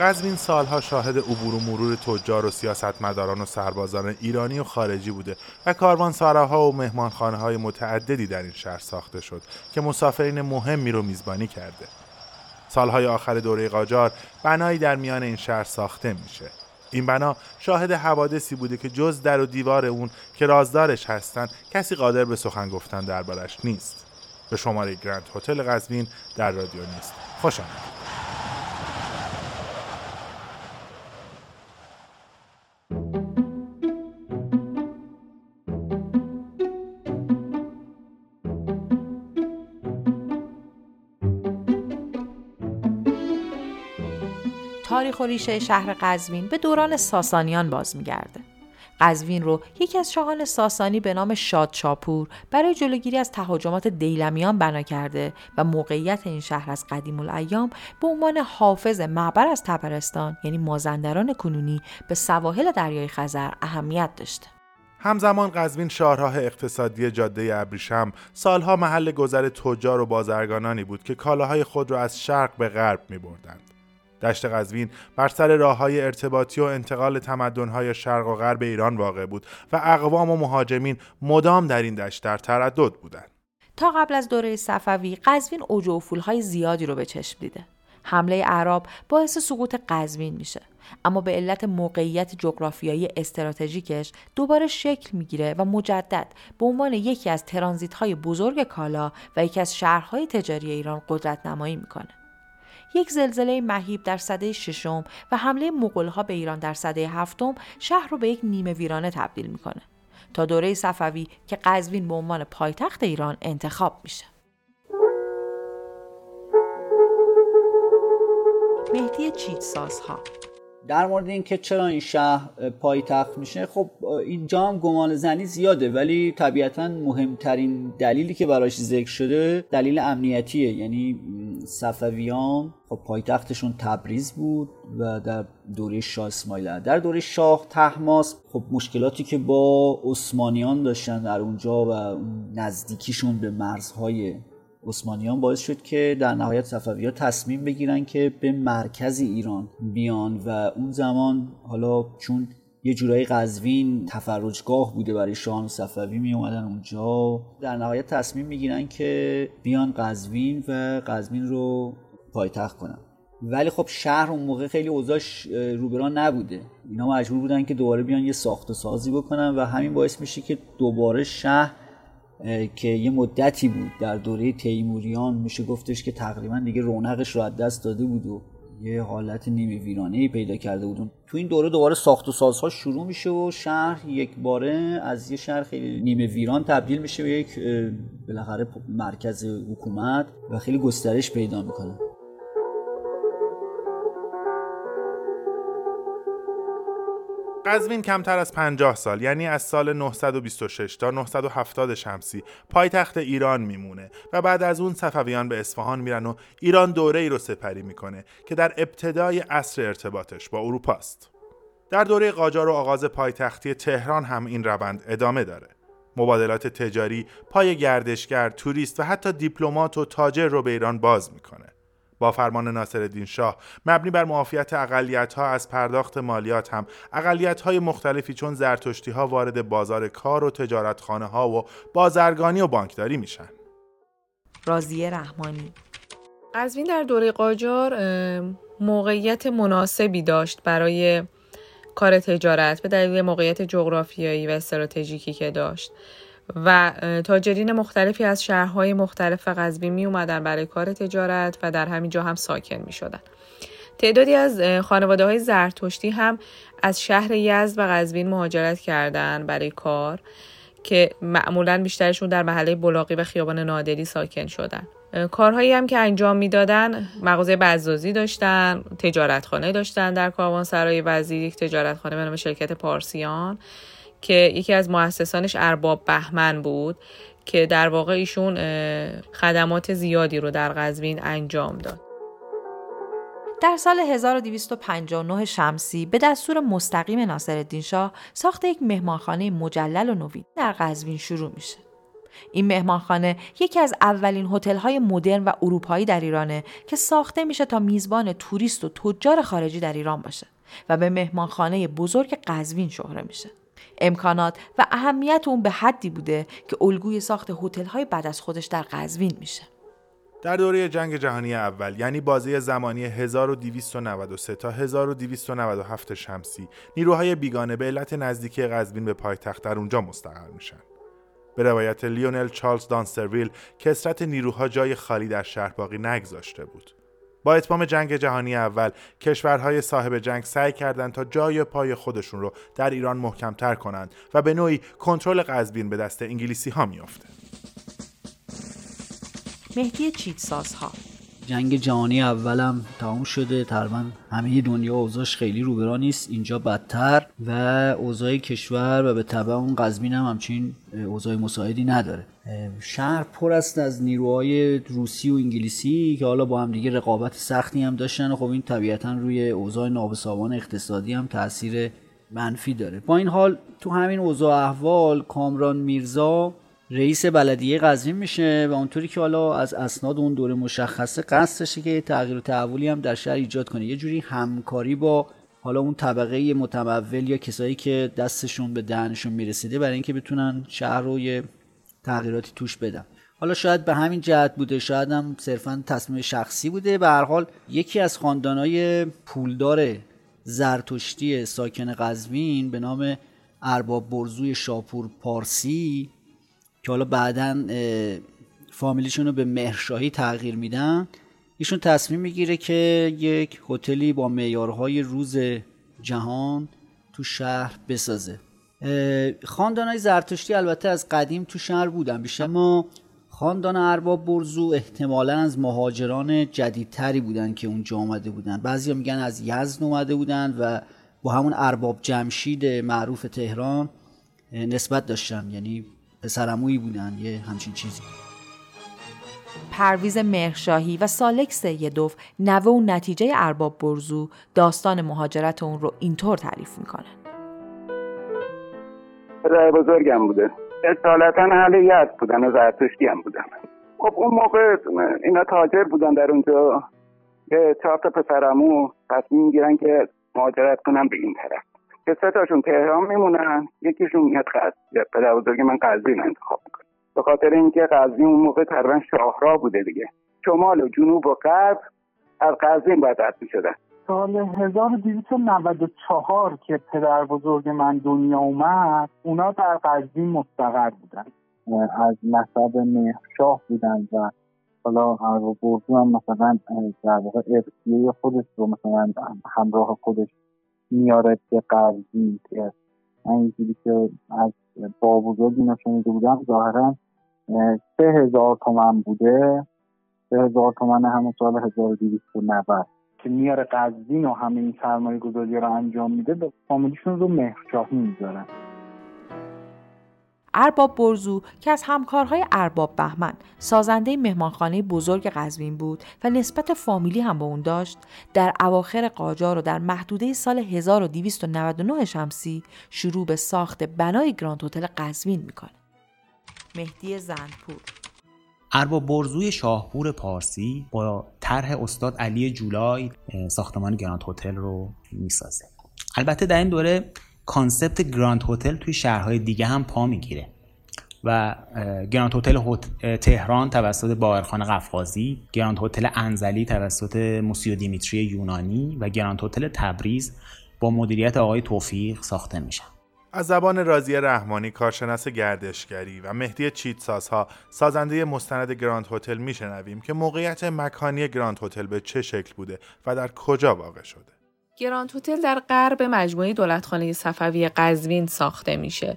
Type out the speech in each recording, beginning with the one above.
قزوین سالها شاهد عبور و مرور تجار و سیاستمداران و سربازان ایرانی و خارجی بوده و کاروانسراها و مهمانخانه های متعددی در این شهر ساخته شد که مسافرین مهمی رو میزبانی کرده. سالهای آخر دوره قاجار بنایی در میان این شهر ساخته میشه. این بنا شاهد حوادثی بوده که جز در و دیوار اون که رازدارش هستن کسی قادر به سخن گفتن دربارش نیست. به شماره گرند هتل قزوین در رادیو نیست. خوش آمدید. تاریخ و ریشه شهر قزوین به دوران ساسانیان باز میگرده. قزوین رو یکی از شاهان ساسانی به نام شادشاپور برای جلوگیری از تهاجمات دیلمیان بنا کرده و موقعیت این شهر از قدیم الایام به عنوان حافظ معبر از تبرستان یعنی مازندران کنونی به سواحل دریای خزر اهمیت داشته. همزمان قزوین شاهراه اقتصادی جاده ابریشم سالها محل گذر تجار و بازرگانانی بود که کالاهای خود را از شرق به غرب می بردند. دشت قزوین بر سر راه های ارتباطی و انتقال های شرق و غرب ایران واقع بود و اقوام و مهاجمین مدام در این دشت در تردد بودند. تا قبل از دوره صفوی قزوین اوج و های زیادی رو به چشم دیده. حمله اعراب باعث سقوط قزوین میشه اما به علت موقعیت جغرافیایی استراتژیکش دوباره شکل می‌گیره و مجدد به عنوان یکی از ترانزیت های بزرگ کالا و یکی از شهرهای تجاری ایران قدرت نمایی می‌کنه یک زلزله مهیب در سده ششم و حمله مغولها به ایران در سده هفتم شهر رو به یک نیمه ویرانه تبدیل می‌کنه. تا دوره صفوی که قزوین به عنوان پایتخت ایران انتخاب میشه. مهدی چیتسازها در مورد اینکه چرا این شهر پایتخت میشه خب اینجا هم گمان زنی زیاده ولی طبیعتا مهمترین دلیلی که براش ذکر شده دلیل امنیتیه. یعنی صفویان خب پایتختشون تبریز بود و در دوره شاه اسماعیل در دوره شاه تحماس خب مشکلاتی که با عثمانیان داشتن در اونجا و نزدیکیشون به مرزهای عثمانیان باعث شد که در نهایت صفوی ها تصمیم بگیرن که به مرکز ایران بیان و اون زمان حالا چون یه جورایی قزوین تفرجگاه بوده برای شاهان صفوی می اومدن اونجا در نهایت تصمیم می‌گیرن که بیان قزوین و قزوین رو پایتخت کنن. ولی خب شهر اون موقع خیلی اوضاعش روبران نبوده. اینا مجبور بودن که دوباره بیان یه ساخت و سازی بکنن و همین باعث میشه که دوباره شهر که یه مدتی بود در دوره تیموریان. میشه گفتش که تقریبا دیگه رونقش رو از دست داده بود و یه حالت نیمه ویرانه پیدا کرده بودون تو این دوره دوباره ساخت و سازها شروع میشه و شهر یک باره از یه شهر خیلی نیمه ویران تبدیل میشه به یک بالاخره مرکز حکومت و خیلی گسترش پیدا می‌کنه. قزوین کمتر از 50 سال یعنی از سال 926 تا 970 شمسی پایتخت ایران میمونه و بعد از اون صفویان به اصفهان میرن و ایران دوره ای رو سپری می‌کنه که در ابتدای عصر ارتباطش با اروپا است. در دوره قاجار و آغاز پایتختی تهران هم این روند ادامه داره. مبادلات تجاری، پای گردشگر، توریست و حتی دیپلمات و تاجر رو به ایران باز می‌کنه. با فرمان ناصرالدین شاه. مبنی بر معافیت اقلیت ها از پرداخت مالیات هم. اقلیت های مختلفی چون زرتشتی ها وارد بازار کار و تجارتخانه ها و بازرگانی و بانکداری میشن. رازیه رحمانی. قزوین در دوره قاجار موقعیت مناسبی داشت برای کار تجارت به دلیل موقعیت جغرافیایی و استراتژیکی که داشت. و تاجرین مختلفی از شهرهای مختلف قزوین می اومدن برای کار تجارت و در همین جا هم ساکن می شدن. تعدادی از خانواده های زرتشتی هم از شهر یزد و قزوین مهاجرت کردند برای کار که معمولا بیشترشون در محله بلاقی و خیابان نادری ساکن شدن کارهایی هم که انجام می‌دادن مغازه بزازی داشتن تجارتخانه داشتن در سرای وزیر یک تجارتخانه به نام شرکت پارسیان که یکی از مؤسسانش ارباب بهمن بود که در واقع ایشون خدمات زیادی رو در قزوین انجام داد. در سال 1259 شمسی به دستور مستقیم ناصرالدین شاه ساخت یک مهمانخانه مجلل و نوین در قزوین شروع میشه. این مهمانخانه یکی از اولین هتل‌های مدرن و اروپایی در ایرانه که ساخته میشه تا میزبان توریست و تجار خارجی در ایران باشه و به مهمانخانه بزرگ قزوین شهره میشه. امکانات و اهمیت اون به حدی بوده که الگوی ساخت هتل‌های بعد از خودش در قزوین میشه. در دوره جنگ جهانی اول یعنی بازی زمانی 1293 تا 1297 شمسی نیروهای بیگانه به علت نزدیکی قزوین به پایتخت در اونجا مستقر میشن. به روایت لیونل چارلز دانسرویل کسرت نیروها جای خالی در شهر باقی نگذاشته بود. با اتمام جنگ جهانی اول کشورهای صاحب جنگ سعی کردند تا جای پای خودشون رو در ایران محکمتر کنند و به نوعی کنترل قزوین به دست انگلیسی ها میافته. مهدی چیتسازها جنگ جهانی اولم تمام شده. تقریبا همه دنیا اوضاعش خیلی روبرا نیست. اینجا بدتر و اوضاع کشور و به طبع اون قزمین هم همچین اوضاع مساعدی نداره. شهر پر است از نیروهای روسی و انگلیسی که حالا با هم دیگه رقابت سختی هم داشتن و خب این طبیعتا روی اوضاع نابسامان اقتصادی هم تاثیر منفی داره. با این حال تو همین اوضاع احوال کامران میرزا رئیس بلدیه قزوین میشه و اونطوری که حالا از اسناد اون دوره مشخصه قصدشه که تغییر و تحولی هم در شهر ایجاد کنه. یه جوری همکاری با حالا اون طبقه متمول یا کسایی که دستشون به دهنشون می‌رسیده برای اینکه بتونن شهر رو یه تغییراتی توش بدن. حالا شاید به همین جهت بوده شاید هم صرفا تصمیم شخصی بوده. به هر حال یکی از خاندانای پولدار زرتشتی ساکن قزوین به نام ارباب برزوی شاپور پارسی که حالا بعدا فامیلیشون رو به مهرشاهی تغییر میدن. ایشون تصمیم می‌گیره که یک هتلی با معیارهای روز جهان تو شهر بسازه. خاندان های زرتشتی البته از قدیم تو شهر بودن بیشتر ما خاندان ارباب برزو احتمالا از مهاجران جدیدتری بودن که اونجا آمده بودن. بعضی میگن از یزد اومده بودن و با همون ارباب جمشید معروف تهران نسبت داشتن. یعنی پسرمویی بودن یه همچین چیزی. پرویز مهرشاهی و سالک سیدوف نوه و نتیجه ارباب برزو داستان مهاجرت اون رو اینطور تعریف می‌کنن. پدر بزرگم بوده. اصالتا اهل یزد بودن و زرتشتی هم بودن. خب اون موقع اینا تاجر بودن در اونجا. یه چهار تا پسرمو تصمیم می‌گیرن که مهاجرت کنن به این طرف. که سه تاشون تهران میمونن یکیشون میاد قزوین. پدر بزرگ من قزوین انتخاب می‌کنه. به خاطر اینکه قزوین اون موقع تقریبا شاهراه بوده دیگه. شمال و جنوب و غرب از قزوین باید رد می‌شدن. سال 1294 که پدر بزرگ من دنیا اومد اونا در قزوین مستقر بودن. از نسب مهرشاه بودن و حالا ارباب هم مثلا در واقع ارسیه خودش رو مثلا همراه خودش میاره به قرضی که من اینجوری که از با بزرگی نشانیده بودم ظاهرا سه هزار تومن بوده. سه هزار تومن همون سال 1290 که میاره قزوین و همه این سرمایه گذاری رو انجام میده به فامیلیشون رو مهرشاهی می‌ذارن ارباب برزو که از همکارهای ارباب بهمن سازنده مهمانخانه بزرگ قزوین بود و نسبت فامیلی هم به اون داشت. در اواخر قاجار و در محدوده سال 1299 شمسی شروع به ساخت بنای گراند هتل قزوین می‌کنه. مهدی زنپور ارباب برزوی شاهپور پارسی با طرح استاد علی جولای ساختمان گراند هتل رو می‌سازه. البته در این دوره concept گراند هتل توی شهرهای دیگه هم پا می‌گیره. و گراند هتل تهران توسط باورخان قفقازی گراند هتل انزلی توسط موسیو دیمیتری یونانی و گراند هتل تبریز با مدیریت آقای توفیق ساخته میشن. از زبان راضی رحمانی کارشناس گردشگری و مهدی چیتسازها سازنده مستند گراند هتل میشنویم که موقعیت مکانی گراند هتل به چه شکل بوده و در کجا واقع شده. گراند هتل در غرب مجموعه دولتخانه صفوی قزوین ساخته میشه.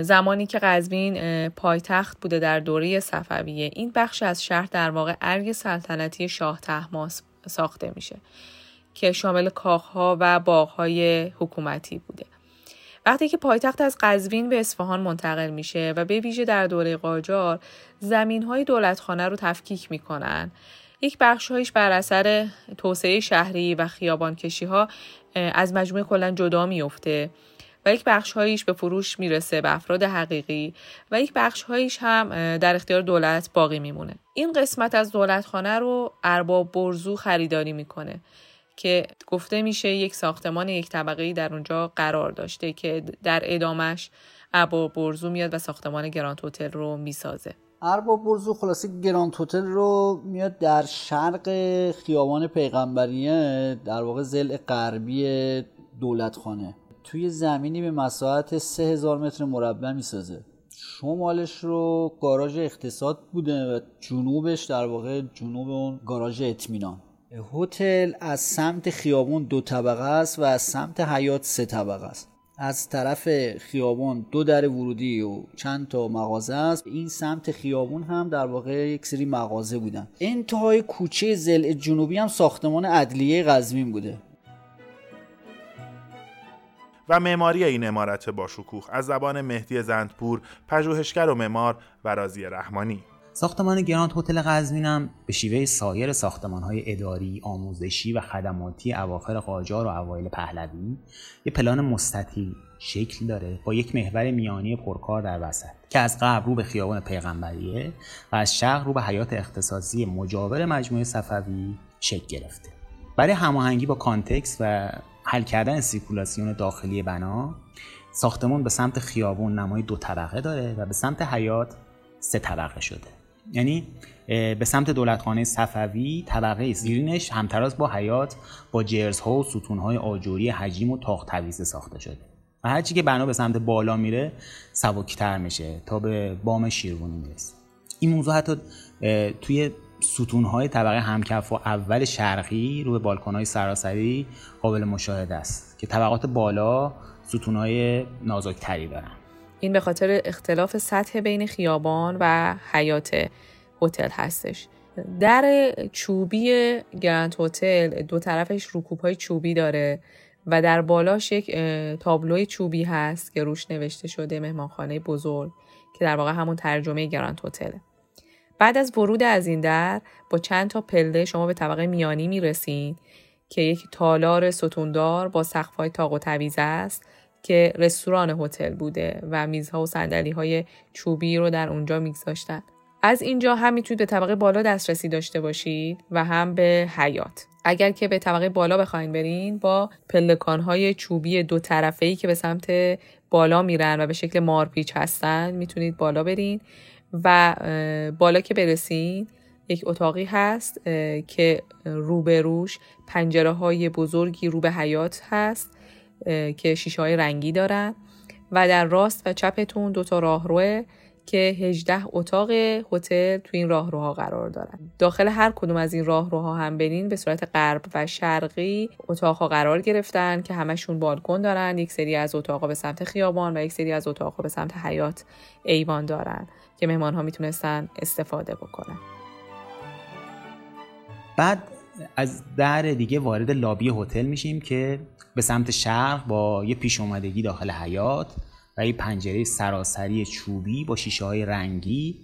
زمانی که قزوین پایتخت بوده در دوره صفویه این بخش از شهر در واقع ارگ سلطنتی شاه طهماسب ساخته میشه که شامل کاخها و باغهای حکومتی بوده. وقتی که پایتخت از قزوین به اصفهان منتقل میشه و به ویژه در دوره قاجار زمین های دولتخانه رو تفکیک می‌کنن یک بخشهایش بر اثر توسعه شهری و خیابان ها از مجموعه کلا جدا میفته و یک هاییش به فروش می‌رسه به افراد حقیقی و یک هاییش هم در اختیار دولت باقی میمونه. این قسمت از دولتخانه رو ارباب برزو خریداری می‌کنه که گفته میشه یک ساختمان یک طبقه در اونجا قرار داشته که در ادامش ارباب برزو میاد و ساختمان گرانت هتل رو می‌سازه. ارباب برزو خلاصه گراند هتل رو میاد در شرق خیابان پیغمبریه در واقع زل غربی دولتخانه. توی زمینی به مساحت 3000 متر مربع می‌سازه. شمالش رو گاراژ اقتصاد بوده و جنوبش در واقع جنوب اون گاراژ اطمینان. هتل از سمت خیابون دو طبقه است و از سمت حیات سه طبقه است. از طرف خیابان دو در ورودی و چند تا مغازه است. این سمت خیابون هم در واقع یک سری مغازه بودن. انتهای کوچه زل جنوبی هم ساختمان ادلیه قزوین بوده. و معماری این امارت با شکوه از زبان مهدی زندپور پژوهشگر و معمار و رازی رحمانی. ساختمان گراند هتل قزوین به شیوه سایر های اداری، آموزشی و خدماتی اواخر قاجار و اوایل پهلوی یه پلان مستطیل شکل داره با یک محور میانی پرکار در وسط که از غرب رو به خیابان پیغمبریه و از شرق رو به حیاط اختصاصی مجاور مجموعه صفوی شکل گرفته. برای هماهنگی با context و حل کردن سیرکولاسیون داخلی بنا ساختمان به سمت خیابون نمای دو طبقه داره و به سمت حیاط سه طبقه شده. یعنی به سمت دولتخانه صفوی طبقه زیرینش همتراز با حیات با جرزها و ستونهای آجوری حجیم و تاخت تویزه ساخته شده. و هرچی که بنا به سمت بالا میره سبکتر میشه تا به بام شیروانی می‌رسه. این موضوع حتی توی ستونهای طبقه همکف و اول شرقی رو به بالکنهای سراسری قابل مشاهده است که طبقات بالا ستونهای نازکتری دارن. این به خاطر اختلاف سطح بین خیابان و حیات هتل هستش. در چوبی گرند هتل دو طرفش رکوب های چوبی داره و در بالاش یک تابلوی چوبی هست که روش نوشته شده مهمانخانه بزرگ که در واقع همون ترجمه گرند هتله بعد از ورود از این در با چند تا پله شما به طبقه میانی می‌رسین که یک تالار ستوندار با سقف‌های تاق و تویزه است. که رستوران هتل بوده و میزها و صندلی های چوبی رو در اونجا میگذاشتن. از اینجا هم می‌تونید به طبقه بالا دسترسی داشته باشید و هم به حیات اگر که به طبقه بالا بخواین برین با پلکان های چوبی دو طرفه ای که به سمت بالا میرن و به شکل مارپیچ هستن می‌تونید بالا برین و بالا که برسین یک اتاقی هست که روبروش پنجره های بزرگی رو به حیات هست. که شیشه های رنگی دارن. و در راست و چپتون دوتا راهروه که 18 اتاق هتل تو این راهروها قرار دارن. داخل هر کدوم از این راهروها هم برین به صورت غرب و شرقی اتاقها قرار گرفتن که همشون بالکن دارن. یک سری از اتاقها به سمت خیابان و یک سری از اتاقها به سمت حیات ایوان دارن که مهمان ها می‌تونستن استفاده بکنن. بعد از در دیگه وارد لابی هتل میشیم که به سمت شرق با یه پیش اومدگی داخل حیات و یه پنجره سراسری چوبی با شیشه های رنگی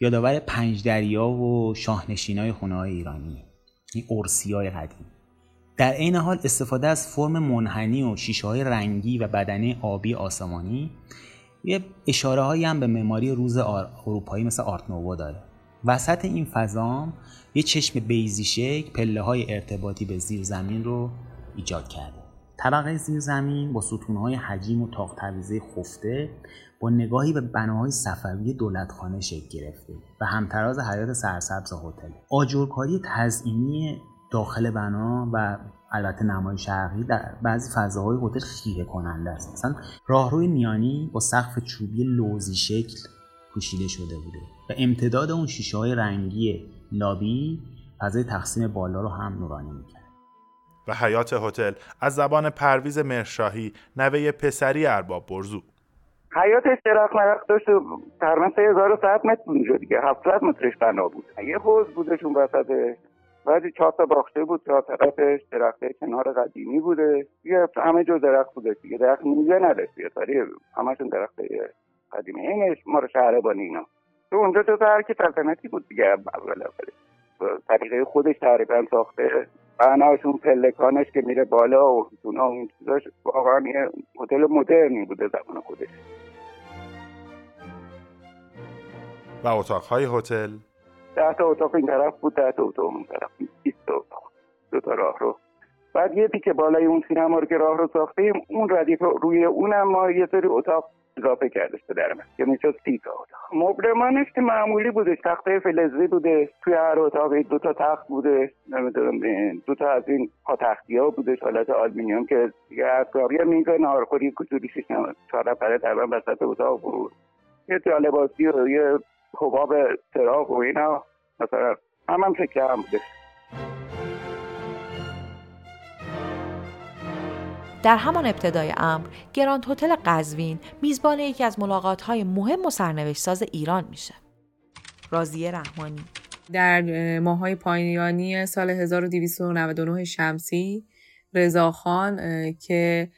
یادآور پنج دریا و شاهنشین های خونه های ایرانی این ارسی های قدیم. در عین حال استفاده از فرم منحنی و شیشه های رنگی و بدنه آبی آسمانی یه اشاره هایی هم به معماری روز اروپایی مثل آرت نوو داره. وسط این فضام یه چشم بیزی شکل پله های ارتباطی به زیر زمین رو ایجاد کرده. طبقه زیر زمین با ستونهای حجیم و تاق خفته با نگاهی به بناهای صفوی دولتخانه شکل گرفته و همتراز حیات سرسبز هتل. آجرکاری تزئینی داخل بنا و البته نمای شرقی در بعضی فضاهای هتل خیره کننده است. مثلا راهروی میانی با سقف چوبی لوزی شکل پوشیده شده بوده و امتداد اون شیشه های رنگی لابی فضای تقسیم بالا رو هم نورانی می‌کرد. و حیات هتل از زبان پرویز مرشاهی نوه پسری ارباب برزو. حیاتش درخت مرخ داشت تقریبا 3100 متر اونجا دیگه 700 مترش بنا بود. یه حوز بودش اون وسطش بعدی چهار تا باخته بود چهار طرفش درخت کنار قدیمی بوده. دیگه همه جو درخت بوده دیگه درخت میوه نداشت ولی همشون درخت قدیمی. اینش ما رو شهربانی اینا. تو اونجا تو هر کی سلطنتی بود دیگه. اول طریقه خودش تقریبا ساخته بناشون پلکانش که میره بالا و اون چیزاش واقعا یه هتل مدرنی بوده زمان خودش. و اتاقهای هتل؟ ده تا اتاق این طرف بود ده تا اتاق اون طرف. 20 تا اتاق. دو تا راه رو. بعد یه پیک بالای اون سینما رو که راه رو ساختیم اون ردیف روی اونم ما یه سری اتاق اضافه کردش به درمه که می‌شد سی تا اتاق. مبلمانش که معمولی بودش تخته فلزی بوده. توی هر اتاقی دو تا تخت بوده. نمی‌دونم دو تا از این پاتختی ها بودش حالت آلمینیوم که دیگه یه میز ناهارخوری کوچولی شش چهار نفره تقریبا وسط اتاق بود. یه جالباسی و یه حباب چراغ و اینا. مثلا هم هم شکل هم بودش در همان ابتدای امر گراند هتل قزوین میزبان یکی از ملاقات‌های مهم و سرنوشتساز ایران میشه. رازیه رحمانی در ماهای پایانی سال 1299 شمسی رضاخان که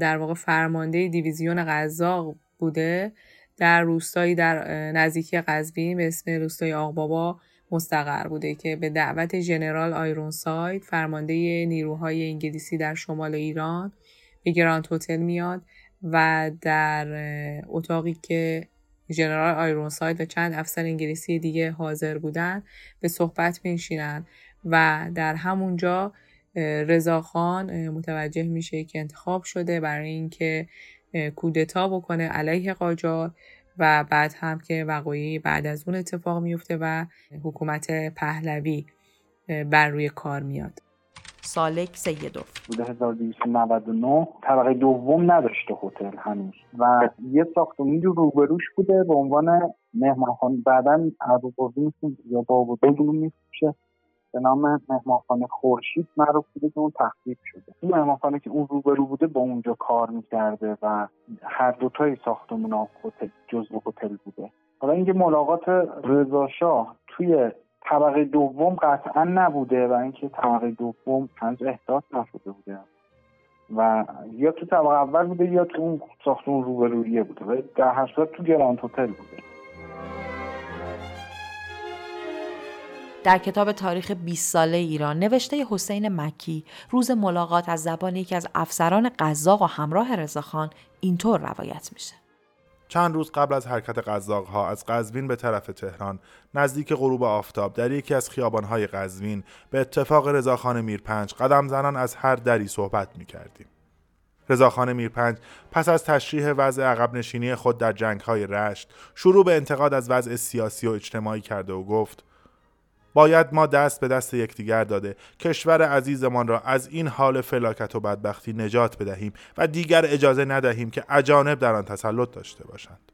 در واقع فرمانده دیویزیون قزاق بوده در روستایی در نزدیکی قزوین به اسم روستای آقبابا مستقر بوده که به دعوت ژنرال آیرونساید فرمانده نیروهای انگلیسی در شمال ایران به گراند هتل میاد و در اتاقی که ژنرال آیرونساید و چند افسر انگلیسی دیگه حاضر بودن به صحبت میشینن و در همونجا رضاخان متوجه میشه که انتخاب شده برای اینکه کودتا بکنه علیه قاجار و بعد هم که وقایعی بعد از اون اتفاق میفته و حکومت پهلوی بر روی کار میاد. سالک سیدوف. بوده 1299 طبقه دوم نداشته هتل هنوز. و یه ساختمونی رو روبروش بوده به عنوان مهمانخانه. بعدا ارباب یا باب میفروشه. به نام مهمانخانه خورشید معروف بوده که اون تخریب شده. این مهمانخانه که اون روبرو بوده با اونجا کار می‌کرده و هر دوتای ساختمون ها جزو هتل بوده. حالا اینکه ملاقات رضا توی طبقه دوم قطعا نبوده و اینکه طبقه دوم هنوز احداث نشده بوده. و یا تو طبقه اول بوده یا تو اون ساختمون روبرویه بوده. و در هر صورت تو گراند هتل بوده. در کتاب تاریخ 20 ساله ایران نوشته حسین مکی روز ملاقات از زبان یکی از افسران قزاق و همراه رضاخان اینطور روایت میشه چند روز قبل از حرکت قزاق ها از قزوین به طرف تهران نزدیک غروب آفتاب در یکی از خیابانهای قزوین به اتفاق رضاخان میرپنج قدم زنان از هر دری صحبت می کردیم. رضاخان میرپنج پس از تشریح وضع عقب نشینی خود در جنگ های رشت شروع به انتقاد از وضع سیاسی و اجتماعی کرده و گفت باید ما دست به دست یکدیگر داده. کشور عزیزمان را از این حال فلاکت و بدبختی نجات بدهیم و دیگر اجازه ندهیم که اجانب در آن تسلط داشته باشند.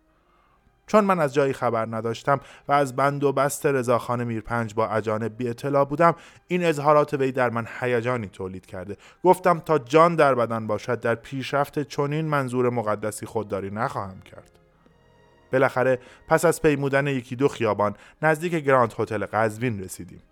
چون من از جایی خبر نداشتم و از بند و بست رضاخان میرپنج با اجانب بی اطلاع بودم این اظهارات وی در من هیجانی تولید کرده. گفتم تا جان در بدن باشد در پیشرفت چنین منظور مقدسی خودداری نخواهم کرد. بالاخره پس از پیمودن یکی دو خیابان نزدیک گراند هتل قزوین رسیدیم.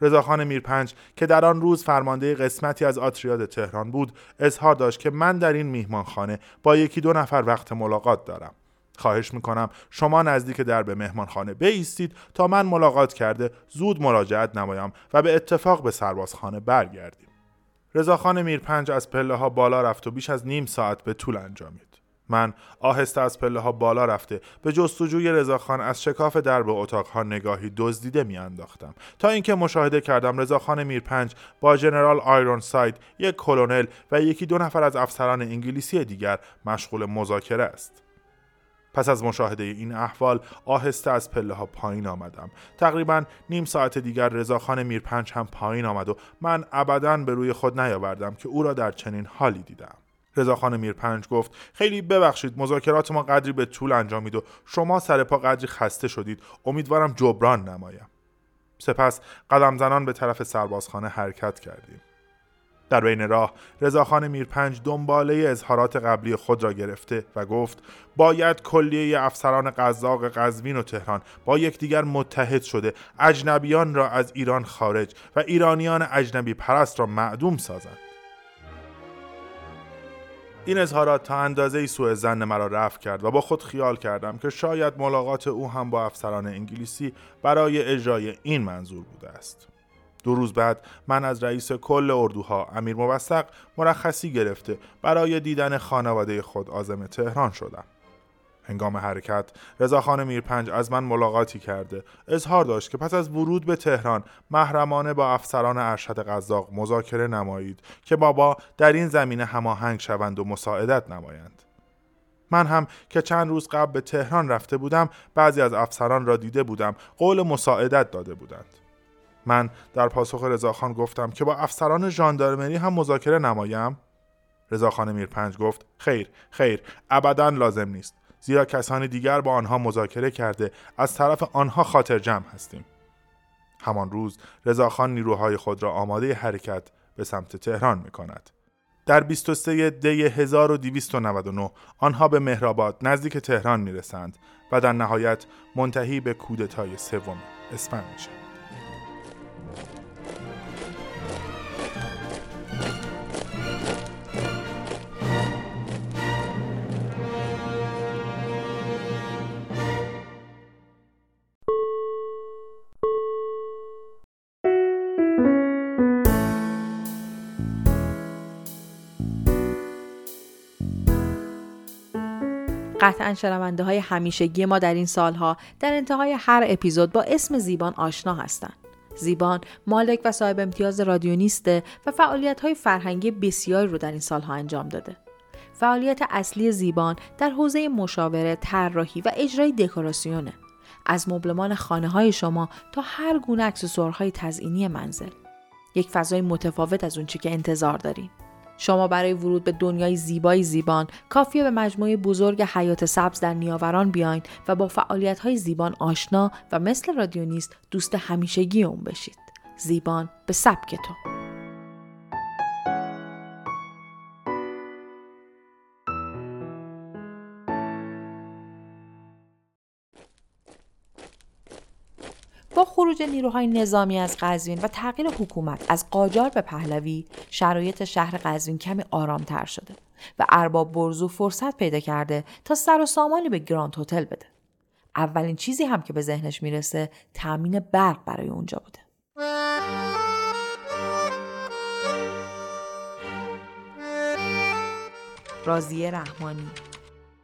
رضاخان میرپنج که در آن روز فرمانده قسمتی از آتریاد تهران بود اظهار داشت که من در این میهمانخانه با یکی دو نفر وقت ملاقات دارم. خواهش می‌کنم شما نزدیک درب مهمانخانه بیستید تا من ملاقات کرده زود مراجعت نمایم و به اتفاق به سربازخانه برگردیم. رضاخان میرپنج از پله ها بالا رفت و بیش از نیم ساعت به طول انجامید. من آهسته از پله ها بالا رفته به جستجوی رضاخان از شکاف درب اتاقها نگاهی دزدیده میانداختم. تا اینکه مشاهده کردم رضاخان میرپنج با ژنرال آیرون ساید یک کلونل و یکی دو نفر از افسران انگلیسی دیگر مشغول مذاکره است. پس از مشاهده این احوال آهسته از پله ها پایین آمدم. تقریبا نیم ساعت دیگر رضاخان میرپنج هم پایین آمد و من ابدا به روی خود نیاوردم که او را در چنین حالی دیدم. رضاخان میرپنج گفت خیلی ببخشید مذاکرات ما قدری به طول انجامید و شما سر پا قدری خسته شدید. امیدوارم جبران نمایم. سپس قدم زنان به طرف سربازخانه حرکت کردیم. در بین راه رضاخان میرپنج دنباله اظهارات قبلی خود را گرفته و گفت باید کلیه افسران قزاق قزوین و تهران با یکدیگر متحد شده اجنبیان را از ایران خارج و ایرانیان اجنبی پرست را معدوم سازند. این اظهارات تا اندازه سوء زن مرا رفت کرد و با خود خیال کردم که شاید ملاقات او هم با افسران انگلیسی برای اجرای این منظور بوده است دو روز بعد من از رئیس کل اردوها امیر موثق مرخصی گرفته برای دیدن خانواده خود آزم تهران شدم. هنگام حرکت رضاخان میرپنج از من ملاقاتی کرده. اظهار داشت که پس از ورود به تهران محرمانه با افسران ارشد قزاق مذاکره نمایید که بابا در این زمینه هماهنگ شوند و مساعدت نمایند. من هم که چند روز قبل به تهران رفته بودم بعضی از افسران را دیده بودم. قول مساعدت داده بودند. من در پاسخ رضاخان گفتم که با افسران ژاندارمری هم مذاکره نمایم؟ رضاخان میرپنج گفت خیر خیر ابدا لازم نیست. زیرا کسانی دیگر با آنها مذاکره کرده از طرف آنها خاطر جمع هستیم همان روز رضاخان نیروهای خود را آماده حرکت به سمت تهران می کند. در 23 دی 1299 آنها به مهرآباد نزدیک تهران می رسند و در نهایت منتهی به کودتای سوم اسفند می شود. قطعا شنونده های همیشگی ما در این سالها در انتهای هر اپیزود با اسم زیبان آشنا هستند. زیبان مالک و صاحب امتیاز رادیونیسته و فعالیت های فرهنگی بسیاری رو در این سالها انجام داده. فعالیت اصلی زیبان در حوزه مشاوره، طراحی و اجرای دکوراسیونه. از مبلمان خانه های شما تا هر گونه اکسسوارهای تزئینی منزل. یک فضای متفاوت از اون چی که انتظار داریم. شما برای ورود به دنیای زیبای زیبان کافیه به مجموعه بزرگ حیات سبز در نیاوران بیاین و با فعالیت های زیبان آشنا و مثل رادیونیست دوست همیشگی اون بشید. زیبان به سبک تو. خروج نیروهای نظامی از قزوین و تغییر حکومت از قاجار به پهلوی شرایط شهر قزوین کمی آرامتر شده و ارباب برزو فرصت پیدا کرده تا سر و سامانی به گراند هتل بده. اولین چیزی هم که به ذهنش می‌رسه تامین برق برای اونجا بوده. رازیه رحمانی.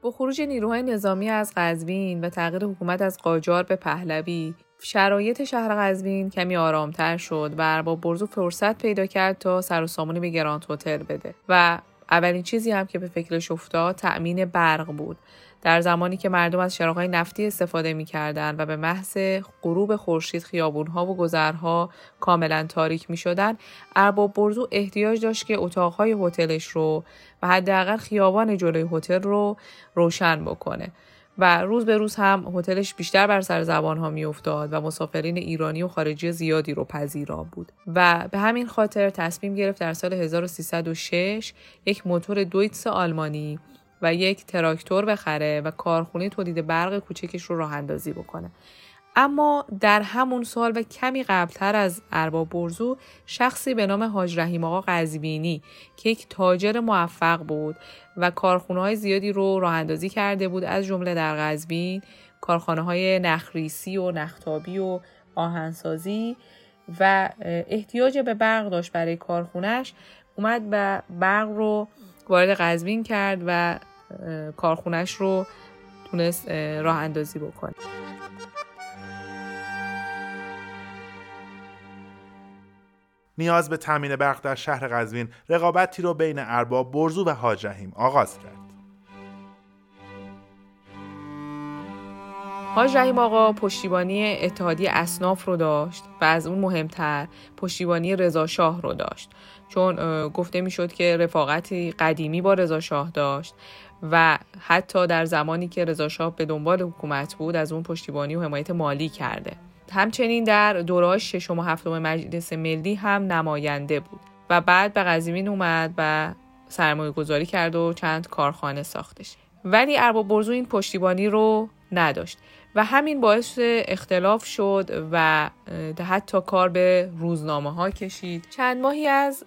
با خروج نیروهای نظامی از قزوین و تغییر حکومت از قاجار به پهلوی شرایط شهر قزوین کمی آرامتر شد و با برزو فرصت پیدا کرد تا سر و سامونی به گراند هتل بده و اولین چیزی هم که به فکرش افتاد تأمین برق بود. در زمانی که مردم از چراغهای نفتی استفاده می‌کردند و به محض غروب خورشید خیابونها و گذرها کاملا تاریک می‌شدند ارباب برزو احتیاج داشت که اتاقهای هتلش رو و حداقل خیابان جلوی هتل رو روشن بکنه. و روز به روز هم هتلش بیشتر بر سر زبان ها میافتاد و مسافرین ایرانی و خارجی زیادی رو پذیرا بود. و به همین خاطر تصمیم گرفت در سال 1306 یک موتور دویتس آلمانی و یک تراکتور بخره و کارخونه تولید برق کوچکش رو راه اندازی بکنه. اما در همون سال و کمی قبلتر از ارباب برزو شخصی به نام حاج رحیم آقا قزوینی که یک تاجر موفق بود و کارخونه های زیادی رو راه اندازی کرده بود از جمله در قزوین کارخانه های نخریسی و نختابی و آهنسازی و احتیاج به برق داشت برای کارخونهش اومد و برق رو وارد قزوین کرد و کارخونهش رو تونست راه اندازی بکنه. نیاز به تامین برق در شهر قزوین رقابتی رو بین ارباب برزو و حاج رحیم آغاز کرد. حاج رحیم آقا پشتیبانی اتحادیه اصناف رو داشت و از اون مهمتر پشتیبانی رضا شاه رو داشت. چون گفته می‌شد که رفاقتی قدیمی با رضا شاه داشت و حتی در زمانی که رضا شاه به دنبال حکومت بود از اون پشتیبانی و حمایت مالی کرده. همچنین در دوره ششم و هفتم مجلس ملی هم نماینده بود و بعد به قزوین اومد و سرمایه گذاری کرد و چند کارخانه ساختش. ولی ارباب برزو این پشتیبانی رو نداشت و همین باعث اختلاف شد و حتی کار به روزنامه ها کشید. چند ماهی از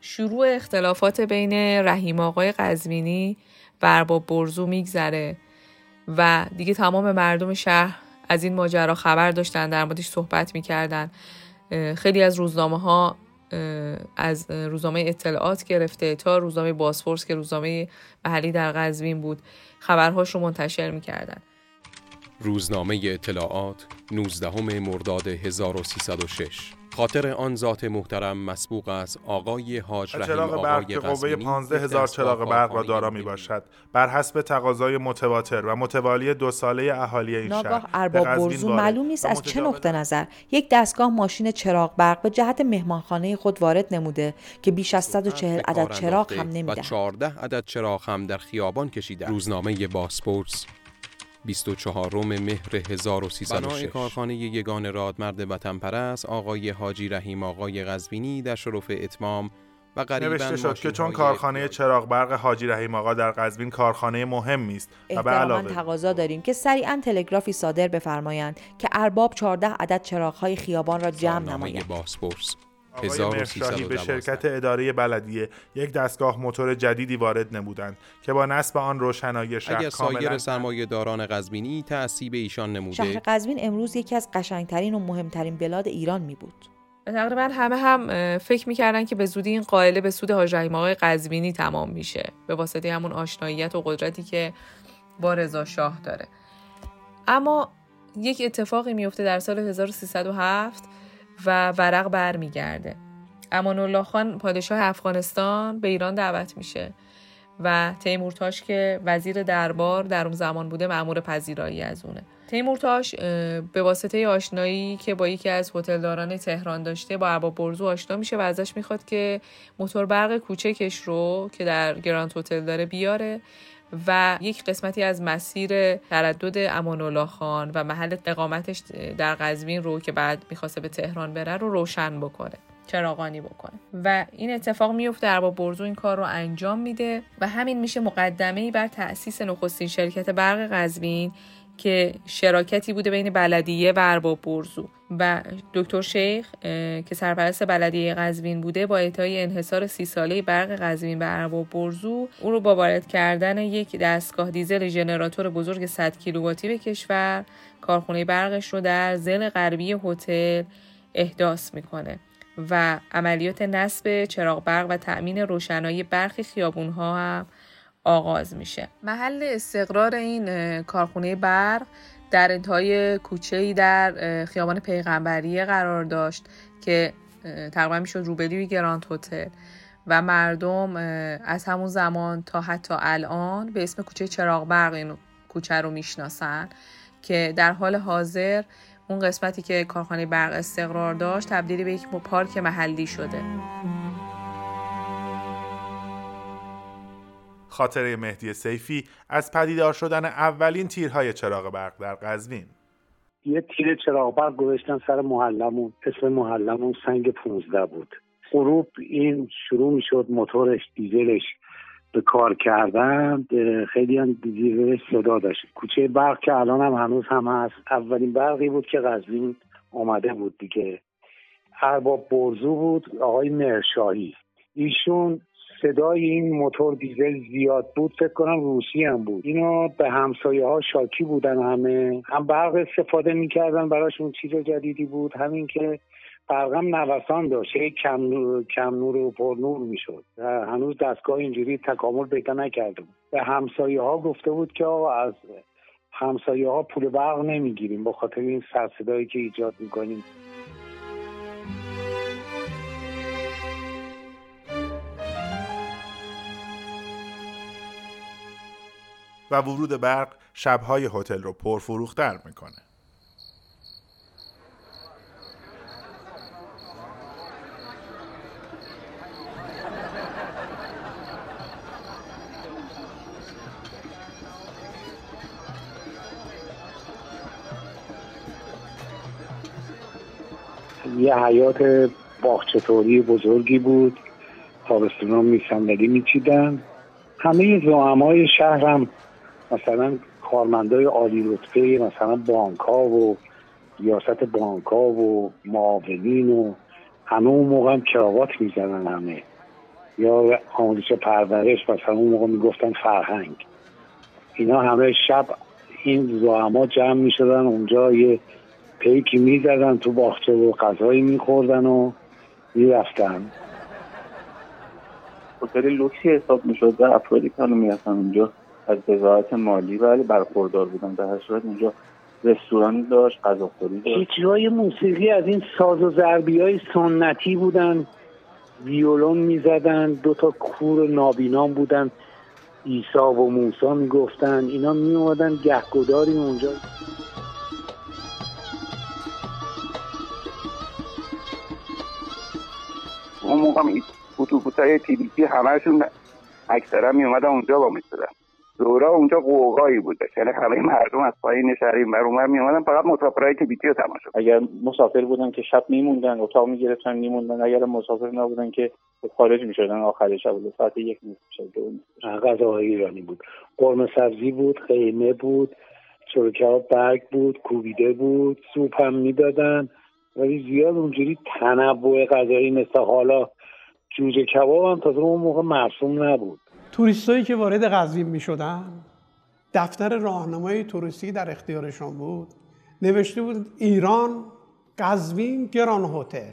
شروع اختلافات بین رحیم آقای قزوینی و ارباب برزو میگذره و دیگه تمام مردم شهر از این ماجرا خبر داشتن در موردش صحبت می‌کردن. خیلی از روزنامه ها از روزنامه اطلاعات گرفته تا روزنامه باسفورس که روزنامه محلی در قزوین بود خبرهاش رو منتشر می‌کردن. روزنامه اطلاعات 19 مرداد 1306 خاطر آن ذات محترم مسبوق است. آقای حاج رحیم چراغ برق که قوه 15 هزار چراغ برق را دارا می باشد بر حسب تقاضای متواتر و متوالی دو ساله اهالی این ناگاه شهر. ارباب برزو معلوم نیست از چه نقطه نظر. یک دستگاه ماشین چراغ برق به جهت مهمانخانه خود وارد نموده که بیش از 140 به عدد چراغ هم انداخته و نمی‌دهد. 14 عدد چراغ هم در خیابان کشیده روزنامه باسپورس 24 مهر 1306 بنای کارخانه یگان رادمرد وطن پرست آقای حاجی رحیم آقای قزوینی در شرف اتمام و نوشته شد که چون کارخانه چراغ برق حاجی رحیم آقا در قزوین کارخانه مهمی است و به علاوه تقاضا داریم که سریعا تلگرافی صادر بفرمایند که ارباب 14 عدد چراغهای خیابان را جمع نمایند. باسپورس آقای مرشاهی به 1312 شرکت اداره بلدیه یک دستگاه موتور جدیدی وارد نمودند که با نصب آن روشنایی شهر اگر سایر کاملا سرمایه داران قزوینی تعصیب ایشان شهر نموده قزوین امروز یکی از قشنگترین و مهمترین بلاد ایران می بود. تقریبا همه هم فکر می‌کردن که به زودی این قائله به سود حاج رحیم آقای قزوینی تمام میشه. به واسطه همون آشناییت و قدرتی که با رضا شاه داره. اما یک اتفاقی میفته در سال 1307 و ورق برمیگرده. امان الله خان پادشاه افغانستان به ایران دعوت میشه و تیمورتاش که وزیر دربار در اون زمان بوده مأمور پذیرایی از اونه. تیمورتاش به واسطه آشنایی که با یکی از هتلداران تهران داشته با ارباب برزو آشنا میشه و ازش می‌خواد که موتور برق کوچکش رو که در گراند هتل داره بیاره. و یک قسمتی از مسیر تردد امان الله خان و محل اقامتش در قزوین رو که بعد می‌خواسته به تهران بره رو روشن بکنه چراغانی بکنه. و این اتفاق میفته ارباب برزو این کار رو انجام میده و همین میشه مقدمه ای بر تأسیس نخستین شرکت برق قزوین که شراکتی بوده بین بلدیه و ارباب برزو و دکتر شیخ که سرپرست بلدیه قزوین بوده با اعطای انحصار سی ساله برق قزوین به ارباب برزو او رو با وارد کردن یک دستگاه دیزل ژنراتور بزرگ 100 کیلوواتی به کشور کارخونه برقش رو در زل غربی هتل احداث می‌کنه و عملیات نصب چراغ برق و تأمین روشنایی برخی خیابونها هم آغاز میشه. محل استقرار این کارخونه برق در انتهای کوچه‌ای در اه، خیابان پیغمبریه قرار داشت که تقریبا می‌شد روبروی گراند هتل و مردم از همون زمان تا حتی الان به اسم کوچه چراغ برق این کوچه رو می‌شناسن که در حال حاضر اون قسمتی که کارخانه برق استقرار داشت تبدیل به یک پارک محلی شده. خاطره مهدی سیفی از پدیدار شدن اولین تیرهای چراغ برق در قزوین. یه تیر چراغ برق گذاشتن سر محلمون. اسم محلمون سنگ 15 بود. غروب این شروع می‌شد موتورش دیزلش به کار کردن. خیلی هم دیزلش صدا داشت. کوچه برق که الان هم هنوز هم هست. اولین برقی بود که قزوین آمده بود دیگه. ارباب برزو بود آقای مرشاهی ایشون صدای این موتور دیزل زیاد بود فکر کنم روسی هم بود. اینو به همسایه ها شاکی بودن همه. هم برق استفاده می‌کردن براشون چیز جدیدی بود. همین که برقم نوسان داشت هی کم نور, کم نور و پر نور می‌شد. هنوز دستگاه اینجوری تکامل پیدا نکرده بود. به همسایه ها گفته بود که آقا از همسایه ها پول برق نمی‌گیریم به خاطر این سرصدایی که ایجاد می‌کنیم. و ورود برق شبهای هتل رو پرفروختر می‌کنه. یه حیات باغچه‌طوری بزرگی بود. تابستونا میصندلی میچیدن. همه شهر هم مثلا کارمندای عالی رتبه مثلا بانک ها و ریاست بانک ها و معاونین و همه اون موقع هم کراوات می‌زنن همه. یا آموزش پرورش مثلا اون موقع می‌گفتن فرهنگ. اینا همه شب این زعما جمع می‌شدن اونجا یه پیکی می‌زدن تو باغچه و غذایی میخوردن و می‌رفتن. هتل لوکسی حساب می‌شد و افرادی که حالا می‌رفتن اونجا. از وزارت مالی ولی برخوردار بودن در هر صورت. اونجا رستورانی داشت غذاخوری داشت. های موسیقی از این ساز و ضربی های سنتی بودن. ویولون می‌زدن دو تا کور نابینام بودن. ایسا و موسا می‌گفتن. اینا میومدن گهگداری اونجا. اون موقع اتوبوس های تیبیسی همهشون اکثرا می اومدن اونجا با می‌شدن. دورا اونجا قوقایی بوده. یعنی همه مردم از پایین شهری بر اونور می اومدن فقط مسافرهای تیبیتی رو تماشا اگر مسافر بودن که شب میموندن اتاق می‌گرفتن میموندن. اگر مسافر نبودن که خارج می‌شدن آخر شب بود. ساعت یک نصف غذاهای ایرانی بود. قرمه سبزی بود خیمه بود چرکه برگ بود کوبیده بود سوپ هم می‌دادن. ولی زیاد اونجوری تنوع غذایی مثل حالا جوجه کباب هم تازه اون موقع مرسوم نبود. توریستایی که وارد قزوین می شدن دفتر راهنمای توریستی در اختیارشان بود. نوشته بود ایران قزوین گران هتل.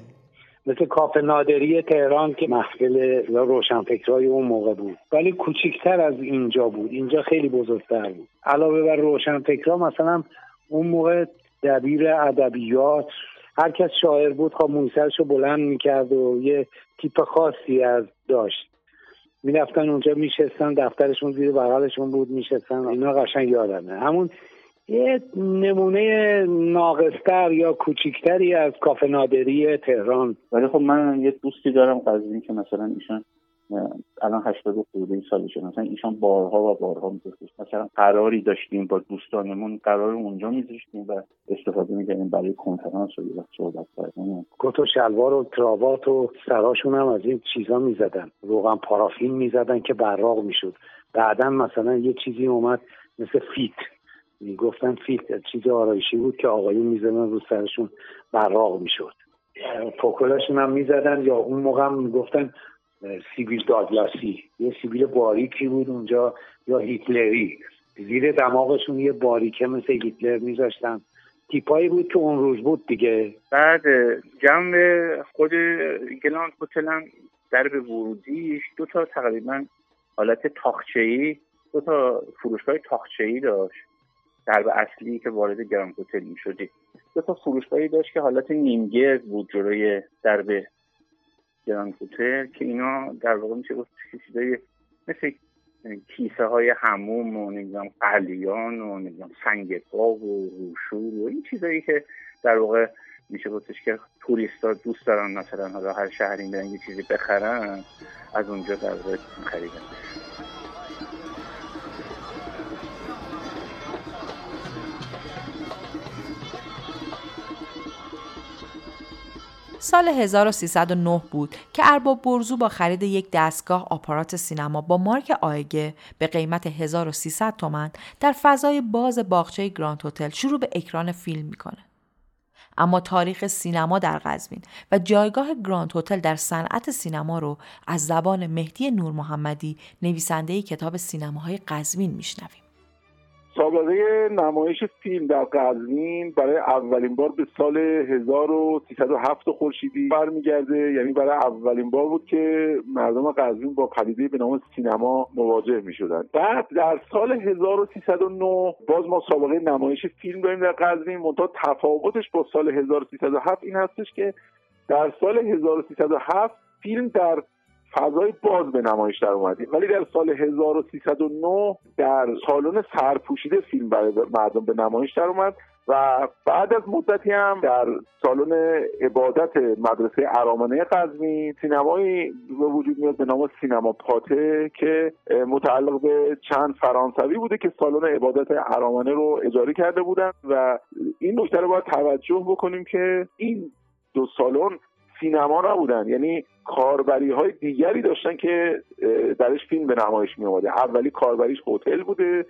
مثل کافه نادری تهران که محفل روشنفکرای اون موقع بود. ولی کوچکتر از اینجا بود. اینجا خیلی بزرگتر بود. علاوه بر روشنفکرا مثلا اون موقع دبیر ادبیات هر کس شاعر بود خب موسیقیشو بلند می‌کرد و یه تیپ خاصی از داشت. می‌رفتن اونجا میشستن دفترشون زیر بغلشون بود میشستن. اینا قشنگ یادمه. همون یه نمونه ناقصتر یا کوچیکتری از کافه نادری تهران. ولی خب من یه دوستی دارم قضیه که مثلا ایشان الان 80 خورده سالشه مثلا ایشان بارها و بارها میگفتش. مثلا قراری داشتیم با دوستانمون قرار اونجا میذاشتیم و استفاده می‌کردیم برای کنفرانس و صحبت کردن. کت و شلوار و کراوات و سراشون هم از این چیزا می‌زدن. روغن پارافین می‌زدن که براق می‌شد. بعدا مثلا یه چیزی اومد مثل فیت. می‌گفتن فیت چیز آرایشی بود که آقایون می‌زدن رو سرشون براق می‌شد. فکلاشون هم می‌زدن یا اون موقع هم می‌گفتن سیبیل داگلاسی. یه سیبیل باریکی بود اونجا یا هیتلری. زیر دماغشون یه باریکه مثل هیتلر میذاشتن. تیپایی بود که اون روز بود دیگه. بعد جمع خود گلاند هتلم در به ورودیش دو تا تقریبا حالت تاخچه‌ای دو تا فروشگاه تاخچه‌ای داشت. درب اصلی که وارد گراند هتل می شدی دو تا فروشگاهی داشت که حالت نیمگرد بود جلوی درب گران هتل که اینا در واقع میشه گفت چیزای مثل کیسه های هموم و نمی‌دونم قلیان و نمی‌دونم سنگ و روشور و این چیزایی که در واقع میشه گفتش که توریستا دوست دارن مثلا حالا هر شهری برن یه چیزی بخرن از اونجا در واقع خریدن سال 1309 بود که ارباب برزو با خرید یک دستگاه آپارات سینما با مارک AEG به قیمت 1300 تومن در فضای باز باغچه گراند هتل شروع به اکران فیلم می‌کنه. اما تاریخ سینما در قزوین و جایگاه گراند هتل در صنعت سینما رو از زبان مهدی نور محمدی نویسنده کتاب سینماهای قزوین میشنویم. سابقه نمایش فیلم در قزوین برای اولین بار به سال 1307 خورشیدی برمیگرده. یعنی برای اولین بار بود که مردم قزوین با پدیده به نام سینما مواجه می شدن بعد در سال 1309 باز ما سابقه نمایش فیلم داریم در قزوین. منتها تفاوتش با سال 1307 این هستش که در سال 1307 فیلم در فضای باز به نمایش در اومدیم ولی در سال 1309 در سالن سرپوشیده فیلم برای مردم به نمایش در اومد و بعد از مدتی هم در سالن عبادت مدرسه ارامنه قزوین سینمایی به وجود میاد به نام سینما پاته که متعلق به چند فرانسوی بوده که سالن عبادت ارامنه رو اجاره کرده بودن و این نکته رو باید توجه بکنیم که این دو سالن سینما نبودن. یعنی کاربری های دیگری داشتن که درش فیلم به نمایش می آمده اولی کاربریش هتل بوده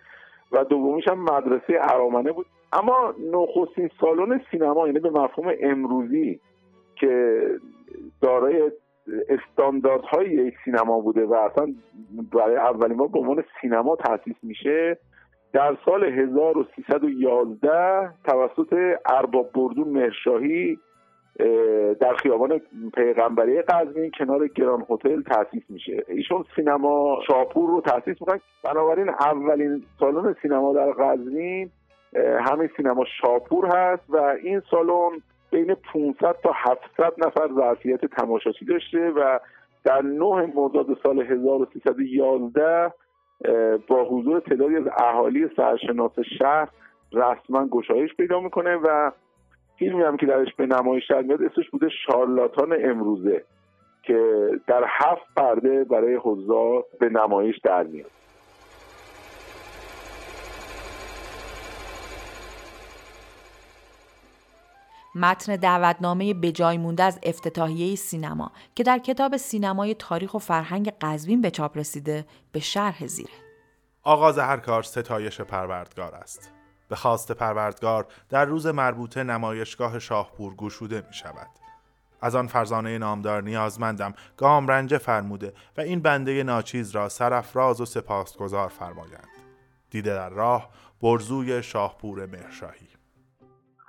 و دومیش هم مدرسه ارامنه بود. اما نخستین سالن سینما یعنی به مفهوم امروزی که دارای استانداردهای یک سینما بوده و اصلا برای اولین بار به عنوان سینما تاسیس میشه در سال 1311 توسط ارباب بردون مرشاهی در خیابان پیغمبری قزوین کنار گران هتل تاسیس میشه. ایشون سینما شاپور رو تاسیس می‌کنن بنابراین اولین سالن سینما در قزوین همین سینما شاپور هست و این سالن بین 500 تا 700 نفر ظرفیت تماشاچی داشته و در 9 مرداد سال 1311 با حضور تعدادی از اهالی سرشناس شهر رسما گشایش پیدا می‌کنه و فیلمی هم که درش به نمایش در میاد اسمش بوده شارلاتان امروزه که در هفت پرده برای حضار به نمایش در میاد. متن دعوتنامه به جای مونده از افتتاحیه سینما که در کتاب سینمای تاریخ و فرهنگ قزوین به چاپ رسیده به شرح زیره. آغاز هر کار ستایش پروردگار است. به خواست پروردگار در روز مربوطه نمایشگاه شاهپور گشوده می شود از آن فرزانه نامدار نیازمندم گام رنجه فرموده و این بنده ناچیز را سرفراز و سپاسگزار فرمایند. دیده در راه برزوی شاهپور مهرشاهی.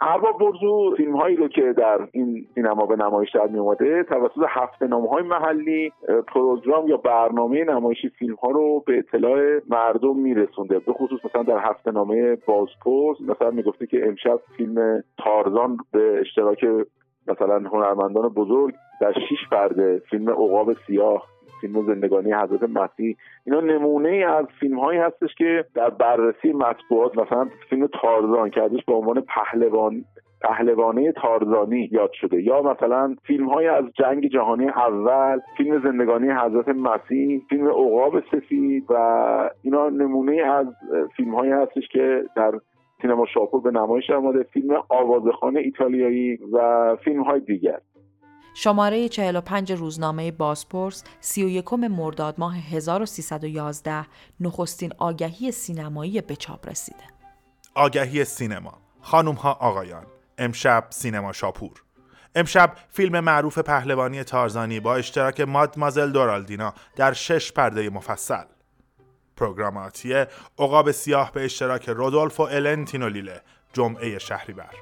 ارباب برزو فیلم هایی رو که در این سینما به نمایش در میومده توسط هفته نامه های محلی پروگرام یا برنامه نمایشی فیلم ها رو به اطلاع مردم میرسونده. به خصوص مثلا در هفته نامه بازپرس مثلا می‌گفته که امشب فیلم تارزان به اشتراک مثلا هنرمندان بزرگ در شیش پرده فیلم عقاب سیاه. فیلم زندگانی حضرت مسیح. اینا نمونه ای از فیلم هایی هستش که در بررسی مطبوعات مثلا فیلم تارزان که ازش به عنوان پهلوان پهلوانه تارزانی یاد شده. یا مثلا فیلم های از جنگ جهانی اول فیلم زندگانی حضرت مسیح فیلم عقاب سفید و اینا نمونه از فیلم هایی هستش که در سینما شاپور به نمایش آمده فیلم آوازخانه ایتالیایی و فیلم های دیگر. شماره 45 روزنامه بازپرس 31 مرداد ماه 1311 نخستین آگهی سینمایی به چاپ رسیده. آگهی سینما. خانم ها آقایان امشب سینما شاپور. امشب فیلم معروف پهلوانی تارزانی با اشتراک مادمازل دورالدینا در شش پرده مفصل. پروگراماتیه عقاب سیاه به اشتراک رودولفو النتینولیله جمعه شهریور.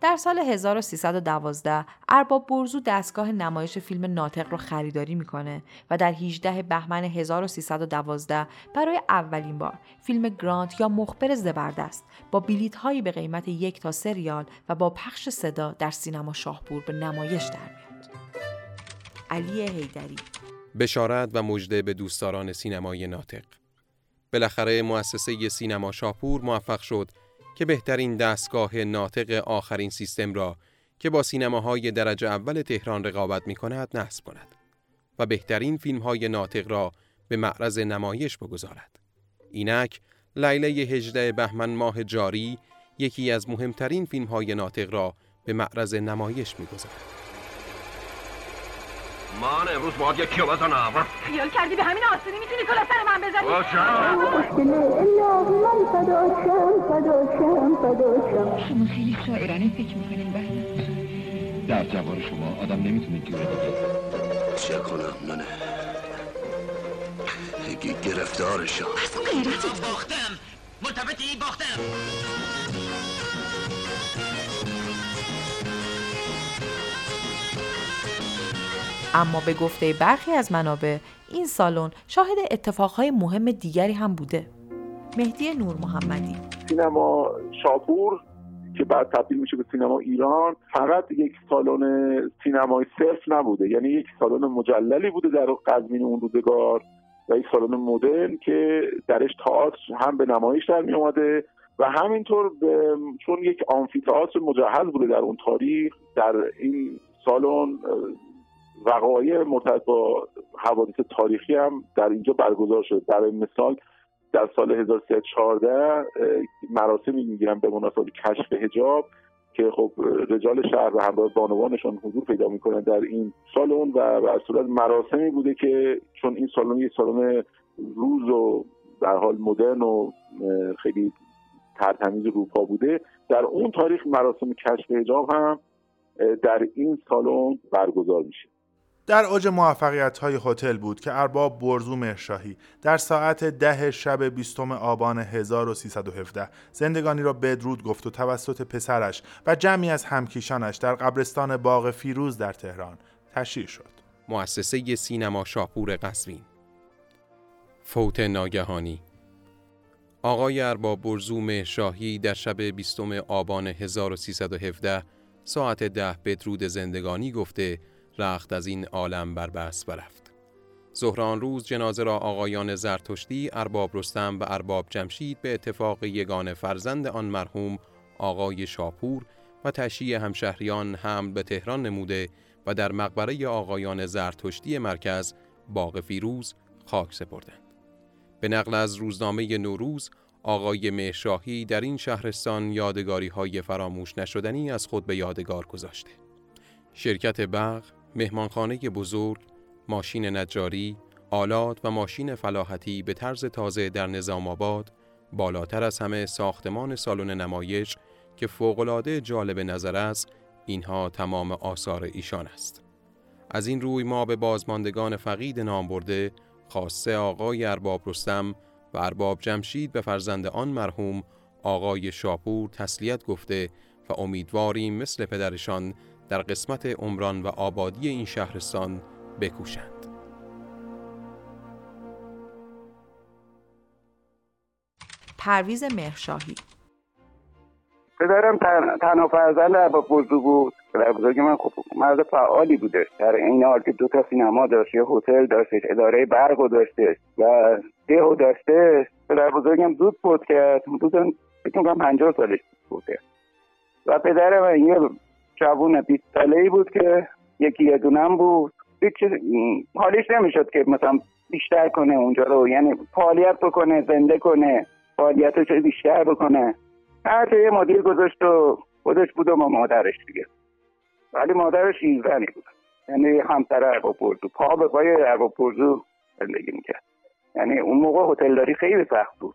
در سال 1312 ارباب برزو دستگاه نمایش فیلم ناطق رو خریداری می‌کنه و در 18 بهمن 1312 برای اولین بار فیلم گرانت یا مخبر زبردست با بلیت هایی به قیمت یک تا سه ریال و با پخش صدا در سینما شاهپور به نمایش در میاد. علی هیدری بشارت و مژده به دوستداران سینمای ناطق بالاخره مؤسسه سینما شاپور موفق شد که بهترین دستگاه ناطق آخرین سیستم را که با سینماهای درجه اول تهران رقابت می کند نصب کند و بهترین فیلم های ناطق را به معرض نمایش بگذارد. اینک لیله 18 بهمن ماه جاری یکی از مهمترین فیلم های ناطق را به معرض نمایش می‌گذارد. من امروز باید یک کیلو بزنم خیال کردی به همین آسونی می‌تونی کلا سر من بزنی شما خیلی شاعرانه فکر می‌کنین در جوار شما آدم نمی‌تونه جوره بگه چه کنم هگی گرفتارشم اصلا غیرتت باختم ملتفتی باختم اما به گفته برخی از منابع این سالن شاهد اتفاقهای مهم دیگری هم بوده. مهدی نور محمدی. سینما شاپور که بعد تبدیل میشه به سینما ایران فقط یک سالن سینمای صرف نبوده. یعنی یک سالن مجللی بوده در قزمین اون روزگار و یک سالن مدرن که درش تئاتر هم به نمایش در می اومده و همینطور چون یک آمفیتئاتر مجهز بوده در اون تاریخ در این سالن وقایع مرتبط با حوادث تاریخی هم در اینجا برگزار شد. برای مثال در سال 1314 مراسمی می‌گیرن به مناسبت کشف حجاب که خب رجال شهر و همراه بانوانشان حضور پیدا می‌کنن در این سالن و به صورت مراسمی بوده که چون این سالن یک سالن روز و در حال مدرن و خیلی ترتمیز روپا بوده در اون تاریخ مراسم کشف حجاب هم در این سالن برگزار میشه. در اوج موفقیت های هتل بود که ارباب برزو مرشاهی در ساعت ده شب بیستم آبان 1317 زندگانی را بدرود گفت و توسط پسرش و جمعی از همکیشانش در قبرستان باغ فیروز در تهران تشییع شد. مؤسسه سینما شاپور قزوین فوت ناگهانی آقای ارباب برزوم شاهی در شب بیستم آبان 1317 ساعت ده بدرود زندگانی گفته رخت از این عالم بربست برفت. ظهران روز جنازه را آقایان زرتشتی، ارباب رستم و ارباب جمشید به اتفاق یگان فرزند آن مرحوم آقای شاپور و تشییع همشهریان حمل به تهران نموده و در مقبره آقایان زرتشتی مرکز باغ فیروز خاک سپردند. به نقل از روزنامه نوروز آقای مهشاهی در این شهرستان یادگاری های فراموش نشدنی از خود به یادگار گذاشته. شرکت بغ، مهمانخانه بزرگ، ماشین نجاری، آلات و ماشین فلاحتی به طرز تازه در نظام آباد، بالاتر از همه ساختمان سالن نمایش که فوقالعاده جالب نظر است، اینها تمام آثار ایشان است. از این روی ما به بازماندگان فقید نام برده خاصه آقای ارباب رستم و ارباب جمشید به فرزند آن مرحوم آقای شاپور تسلیت گفته و امیدواریم مثل پدرشان در قسمت عمران و آبادی این شهرستان بکوشند. پرویز مهرشاهی. پدرم تنها فرزند ارباب بزرگ بود. پدر بزرگ من خب مرد فعالی بوده. در این حال که دو تا سینما داشت یه هتل داشتش اداره برق داشته و دهو داشته پدر بزرگم زود بود کرد. حدود فکر کنم پنجاه سالش بوده و پدر من یه جوون 20 ساله ای بود که یکی یه دونم بود. هیچ حالیش نمی‌شد که مثلا بیشتر کنه اونجا رو. یعنی فعالیت بکنه زنده کنه فعالیتش بیشتر بکنه. هر یه مدیر گذاشت و خودش بود و ما مادرش دیگه. ولی مادرش ایزنی بود. یعنی همسر ارباب پا به پای ارباب پرزو زندگی می‌کرد. یعنی اون موقع هتلداری خیلی سخت بود.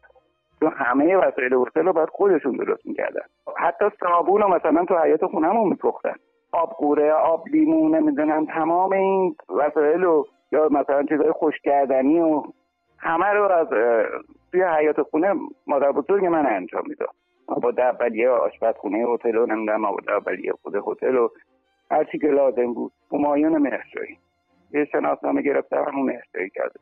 چون همه وسایل هتل رو باید خودشون درست می‌کردن. حتی صابون رو مثلا تو حیات خونهمون میپختن. آب قوره آب لیمو نمی‌دونم تمام این وسایل رو یا مثلا چیزای خوش کردنی و همه رو از توی حیات خونه مادر بزرگ من انجام می‌داد. با اولیه آشپزخونه هتل و نمی‌دونم آباد اولیه خود هتل و هر چی که لازم بود. همایون مهرجایی یه شناسنامه گرفته همون مهرجایی کرده.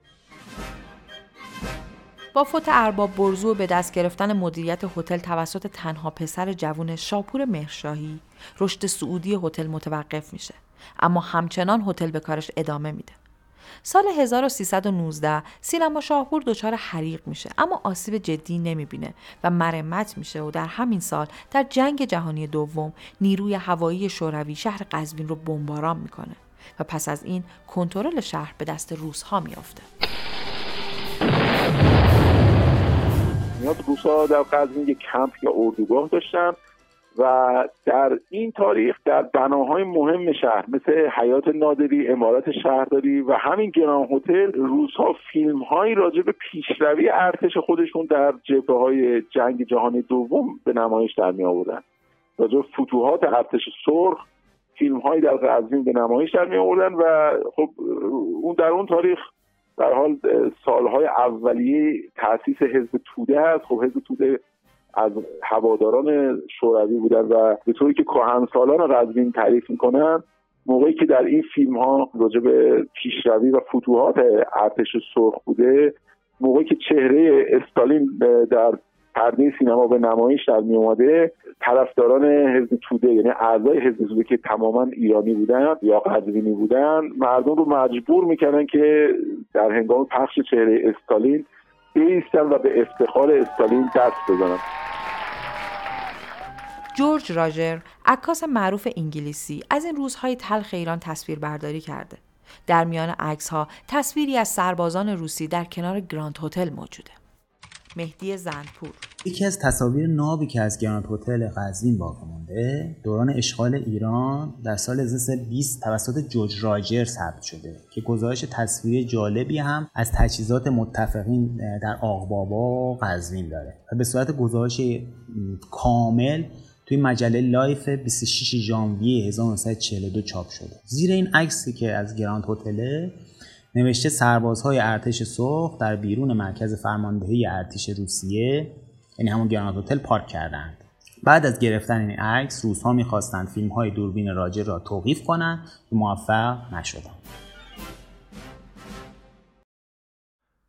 با فوت ارباب برزو به دست گرفتن مدیریت هتل توسط تنها پسر جوون شاپور مهرشاهی رشد سعودی هتل متوقف میشه. اما همچنان هتل به کارش ادامه میده. سال 1319 سینما شاهپور دچار حریق میشه. اما آسیب جدی نمی‌بینه و مرمت میشه و در همین سال در جنگ جهانی دوم نیروی هوایی شوروی شهر قزوین رو بمباران می‌کنه و پس از این کنترل شهر به دست روسها میافته. میاد. روسا در قزوین یک کمپ یا اردوگاه داشتن و در این تاریخ در بناهای مهم شهر مثل حیات نادری امارات شهرداری و همین گران هتل روزها فیلم هایی راجع به پیشروی ارتش خودشون در جبهه های جنگ جهانی دوم به نمایش در می آوردن. راجع به فتوحات ارتش سرخ فیلم هایی در قزوین به نمایش در می آوردن و خب اون در اون تاریخ در حال سالهای اولیه تاسیس حزب توده هست. خب حزب توده از هواداران شوروی بودن و به طوری که سالان قزوین تعریف می‌کنن موقعی که در این فیلم ها راجع به پیشروی و فتوحات ارتش سرخ بوده موقعی که چهره استالین در پرده سینما به نمایش در می اومده طرفداران حزب توده یعنی اعضای حزب توده که تماما ایرانی بودن یا قزوینی بودن مردم رو مجبور می‌کردن که در هنگام پخش چهره استالین بیستن و به افتخار استالین دست بزنن. جورج راجر عکاس معروف انگلیسی از این روزهای تلخ ایران تصویر برداری کرده. در میان عکس ها تصویری از سربازان روسی در کنار گراند هتل موجوده. مهدی زندپور. یکی از تصاویر نابی که از گراند هتل قزوین باقی مونده دوران اشغال ایران در سال 1920 توسط جورج راجر ثبت شده که گزارش تصویری جالبی هم از تجهیزات متفقین در آقبابا و قزوین داره و به صورت گزارش کامل توی مجله لایف 26 ژانویه 1942 چاپ شده. زیر این عکسی که از گراند هتل نوشته سربازهای ارتش سرخ در بیرون مرکز فرماندهی ارتش روسیه یعنی همون گراند هتل پارک کردند بعد از گرفتن این عکس روزها می‌خواستند فیلم های دوربین راجر را توقیف کنند که موفق نشدند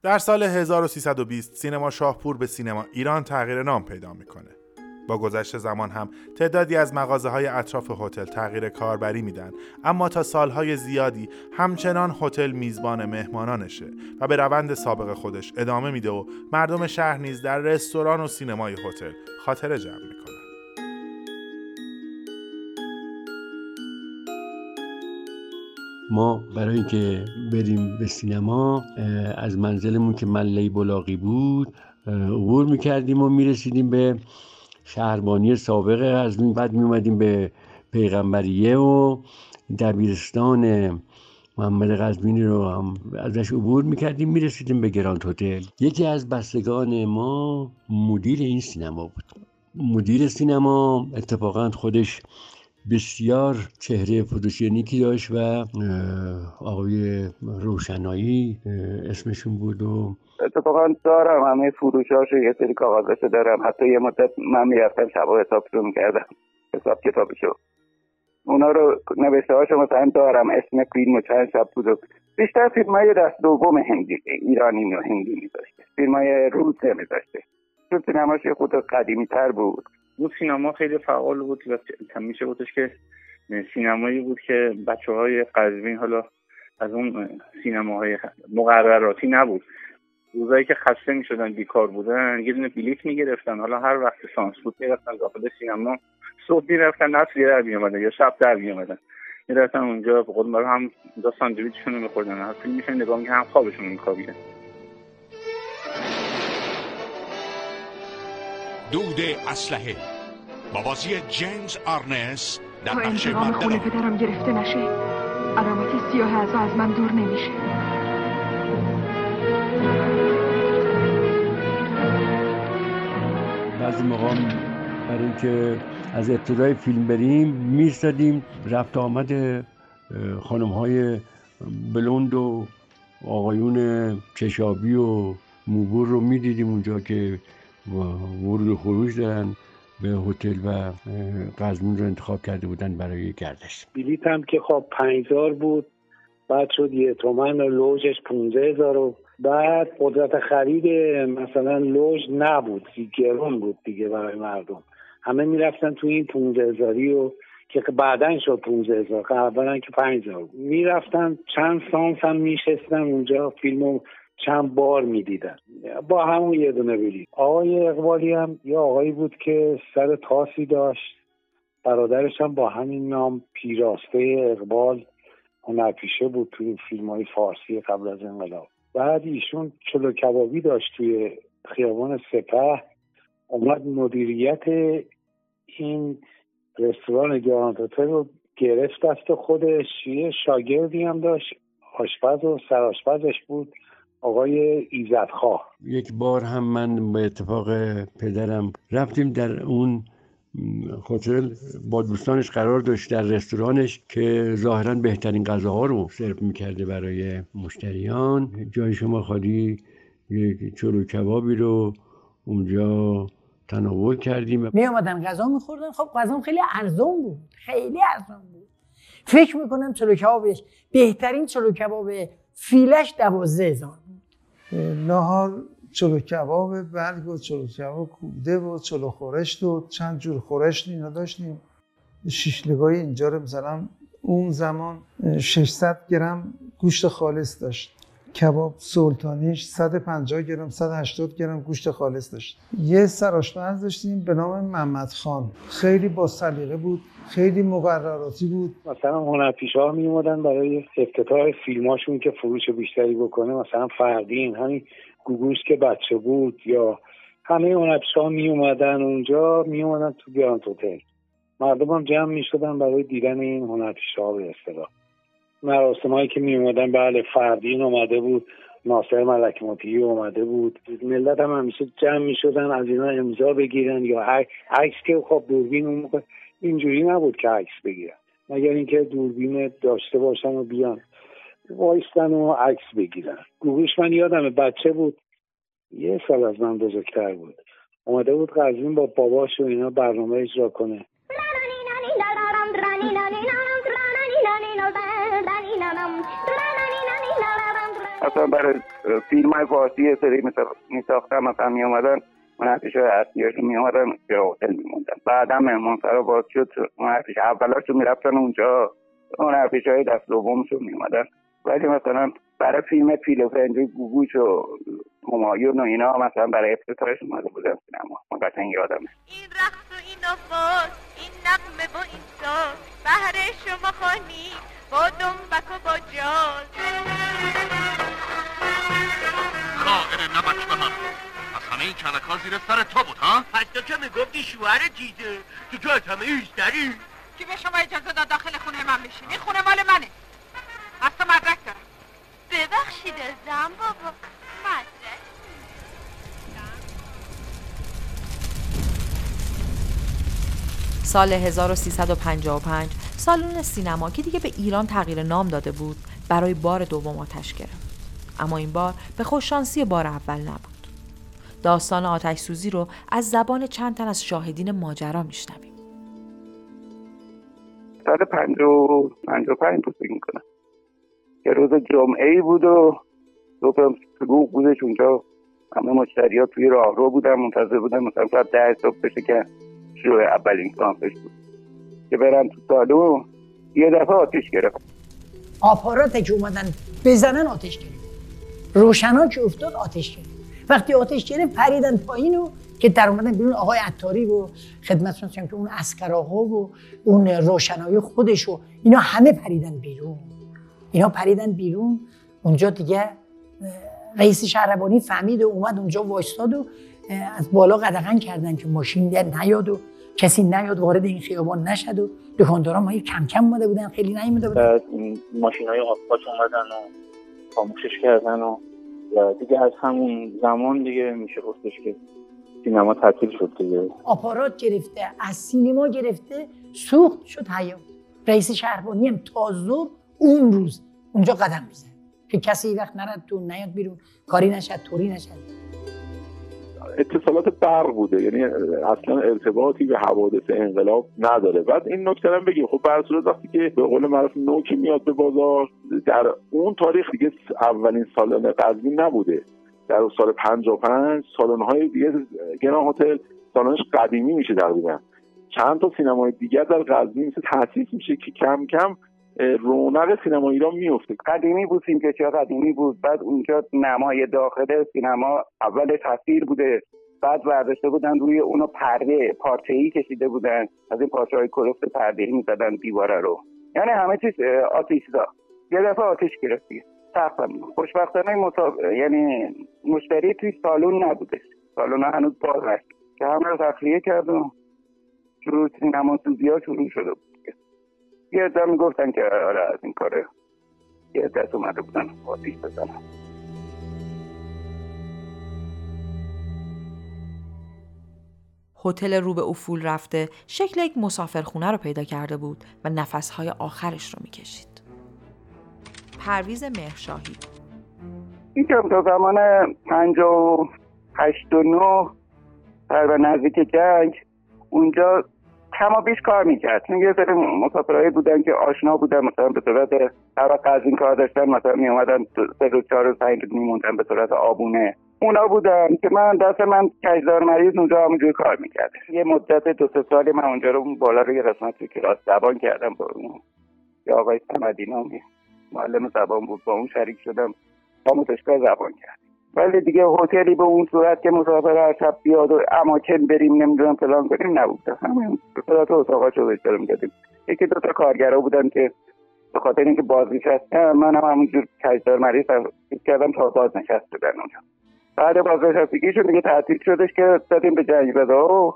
در سال 1320 سینما شاهپور به سینما ایران تغییر نام پیدا می‌کنه. با گذشت زمان هم تعدادی از مغازه های اطراف هتل تغییر کاربری میدن. اما تا سالهای زیادی همچنان هتل میزبان مهمانانشه و به روند سابق خودش ادامه میده و مردم شهر نیز در رستوران و سینمای هتل خاطره جمع می‌کنن. ما برای اینکه بریم به سینما از منزلمون که مله بلاغی بود عبور می‌کردیم و می‌رسیدیم به شهربانی سابق از بعد میومدیم به پیغمبریه و دبیرستان محمد قزوینی رو هم ازش عبور می‌کردیم می‌رسیدیم به گراند هتل. یکی از بستگان ما مدیر این سینما بود. مدیر سینما اتفاقا خودش بسیار چهره فوتوژنیکی داشت و آقای روشنایی اسمشون بود و اتفاقا دارم همه فروشاشو یه سری کاغذاشو دارم. حتی یه مدت من می‌رفتم شبا حساب رو می‌کردم حساب کتابشو. اونا رو نوشته هاشو مثلا دارم اسم فیلم و چند شب بود بیشتر فیلم های دست دوم هندی ایرانی و هندی میذاشته. فیلم های روسه میذاشته. چون سینماش خود قدیمی تر بود. اون سینما خیلی فعال بود و میشه بودش که سینمایی بود که بچه های قزوین حالا از اون سینماهای مقرراتی نبود. روزایی که خسته می‌شدن بیکار بودن یه دونه بلیت می‌گرفتن. حالا هر وقت سانس بود می‌رفتن داخل سینما. صبح می‌رفتن نصر در میامدن یا شب در میامدن می‌رفتن اونجا به قول هم دو ساندویچشون رو میخوردن. هر فیلم میشن نگاه می‌کنن هم خوابشون میخوابیدن دود اسلحه با بازی جیمز آرنس در نقش پدرم گرفته نشه. علامت سیاه از از من دور نمیشه. بعضی موقع برای اینکه از ابتدای فیلم بریم میستدیم رفت آمد خانم های بلوند و آقایون چشابی و موبور رو می‌دیدیم اونجا که ورود و خروج دارن به هتل و قزمین رو انتخاب کرده بودن برای گردش. بلیت هم که خب پنجزار بود بعد شد یه تومن و لوجش پونزه هزار و بعد قدرت خرید مثلا لوژ نبود گرون بود دیگه برای مردم. همه می‌رفتن تو این پونزه هزاری و که بعدا شد پونزه هزار قبلا که پنج هزار می‌رفتن چند سانس هم میشستن اونجا فیلمو چند بار می‌دیدن. با همون یه دونه بلیط آقای اقبالی هم یه آقایی بود که سر تاسی داشت. برادرش هم با همین نام پیراسته اقبال هنرپیشه بود توی فیلم های فارسی قبل از انقلاب. بعد ایشون چلو کبابی داشت توی خیابان سپه. اومد مدیریت این رستوران گراند رو گرفت دست خودش. یه شاگردی هم داشت آشپز و سرآشپزش بود آقای ایزدخواه. یک بار هم من به اتفاق پدرم رفتیم در اون هتل با دوستانش قرار داشت در رستورانش که ظاهرا بهترین غذاها رو سرو می‌کرده برای مشتریان. جای شما خالی یک چلو کبابی رو اونجا تناول کردیم. می آمدن غذا میخوردن. خب غذا خیلی ارزون بود. خیلی ارزون بود. فکر می‌کنم چلو کبابش بهترین چلو کباب فیلش دوازده هزار نهار چلو کباب برگ و چلو کباب کوبده و چلو خورشت و چند جور خورشت اینا داشتیم. شیشلگای اینجا رو مثلا اون زمان 600 گرم گوشت خالص داشت. کباب سلطانیش 150 گرم 180 گرم گوشت خالص داشت. یه سرآشپز داشتیم به نام محمد خان. خیلی با سلیقه بود خیلی مقرراتی بود. مثلا هنرپیشه ها می برای افتتاح فیلماشون که فروش بیشتری بکنه مثلا فردین همین گوگوش که بچه بود یا همه هنرپیشه ها می اومدن اونجا می اومدن تو گراند هتل مردم هم جمع می شدن برای دیدن این هنرپیشه ها به اصطلاح. مراسم هایی که می اومدن بله فردین اومده بود ناصر ملک موتی اومده بود. ملت هم همیشه جمع می شدن از اینا امضا بگیرن یا عکس که خب دوربین اون موقع اینجوری نبود که عکس بگیرن. مگر اینکه دوربین داشته باشن و بیان. وایستن و عکس بگیرن. گوگوش من یادم بچه بود. یه سال از من بزرگتر بود. اومده بود قزوین با باباش و اینا برنامه اجرا کنه. مثلا برای فیلم های فارسی سری می ساختن مثلا می اومدن منعکش های اصلیاش می اومدن به هتل می موندن بعدا مهمان سرا باز شد منعکش اولاش می رفتن اونجا منعکش های دست دومش رو می اومدن ولی مثلا برای فیلم پیل و پنجه گوگوش و همایون و اینا مثلا برای افتتاحش اومده بودن سینما. من قشنگ یادمه. این رقص و این آواز این نقمه و این ساز. بهر شما خانی با دنبک و با جاز. خائن نبچ به من. از همه این کلک ها زیر سر تو بود ها؟ پس تو که می‌گفتی شوهر جیده تو که از همه ایستری کی به شما اجازه داد داخل خونه من بشینی؟ خونه مال منه. مدرک دارم ببخشید ازم بابا. مدرک سال 1355 سالن سینما که دیگه به ایران تغییر نام داده بود برای بار دوم آتش گرفت. اما این بار به خوششانسی بار اول نبود. داستان آتش سوزی رو از زبان چند تن از شاهدین ماجرا میشنویم. سال پنج و پنج و پنج بود فکر کنم که روز جمعه ای بود و صبح سلوک بودش اونجا. همه مشتری ها توی راه رو بودن منتظر بودن مثلا ساعت ده صبح بشه که شروع اولین کانفش بود. که برن تو سالو یه دفعه آتش گرفت. آپارات که اومدن بزنن آتش گرفت. روشنا که افتاد آتش گرفت. وقتی آتش گرفت پریدن پایین و که در اومدن بیرون آقای عطاری و خدمتتون که اون اسکراها و اون روشنایی خودش و اینا همه پریدن بیرون. اینا پریدن بیرون. اونجا دیگه رئیس شهربانی فهمید و اومد اونجا وایستاد و از بالا قدغن کردن که ماشین نیاد و کسی نیاد وارد این خیابان نشد و دکاندارا ما کم کم اومده بودن خیلی نیومده بودن. ماشین های آفات اومدن و خاموشش کردن و دیگه از همون زمان دیگه میشه گفتش که سینما تعطیل شد دیگه. آپارات گرفته از سینما گرفته سوخت شد حیات رئیس شهربانی هم تا اون روز اونجا قدم میزن که کسی وقت نرد تو نیاد بیرون. کاری نشد توری نشد. اتصالات برق بوده. یعنی اصلا ارتباطی به حوادث انقلاب نداره. بعد این نکته هم بگیم. خب بر صورت وقتی که به قول معروف نوکی میاد به بازار در اون تاریخ دیگه اولین سالن قزوین نبوده. در سال 55 سالن های دیگه گران هتل سالنش قدیمی میشه تقریبا. چند تا سینمای دیگر در قزوین تاسیس میشه که کم کم رونق سینما ایران میفته قدیمی بود فیلمکشی قدیمی بود بعد اونجا نمای داخل سینما اول تصویر بوده بعد برداشته بودن روی اونو پرده پارچه ای کشیده بودن. از این پارچه های کلفت پرده ای می‌زدن دیواره رو. یعنی همه چیز آتیش دا یه دفعه آتیش گرفت دیگه. خوشبختانه مصاب... یعنی مشتری توی سالون نبوده. سالون هنوز باز که همه رو تخلیه کرد و شروع سینما سوزی ها شروع شده بود. یه عده می‌گفتن که آره از این کاره یه دست اومده بودن آتیش بزنن هتل رو به افول رفته شکل یک مسافرخونه رو پیدا کرده بود و نفسهای آخرش رو می‌کشید. پرویز مهرشاهی این تا زمان پنج و هشت و نه در نزدیک جنگ اونجا کما بیش کار می‌کرد. چون یه سری مسافرهایی بودن که آشنا بودن مثلا به صورت هر از این کار داشتن مثلا می اومدن سه روز چهار روز پنج میموندن به صورت آبونه. اونا بودن که من دست من کشدار مریض اونجا همونجوری کار می‌کرد. یه مدت دو سه سالی من اونجا رو بالا روی قسمت کلاس زبان کردم با اون یا آقای سمدی نامی. معلم زبان بود با اون شریک شدم. آموزشگاه زبان کرد ولی دیگه هتلی به اون صورت که مسافر هر شب بیاد و اماکن بریم نمی‌دونم فلان کنیم نبود. همین صورت اتاقا رو اجاره می‌کردیم یکی دو تا کارگرا بودن که به خاطر اینکه بازنشسته من هم همونجور کجدار مریض کردم تا بازنشست بودن اونجا. بعد بازنشستگیشون دیگه تعطیل شدش که دادیم به جنگ و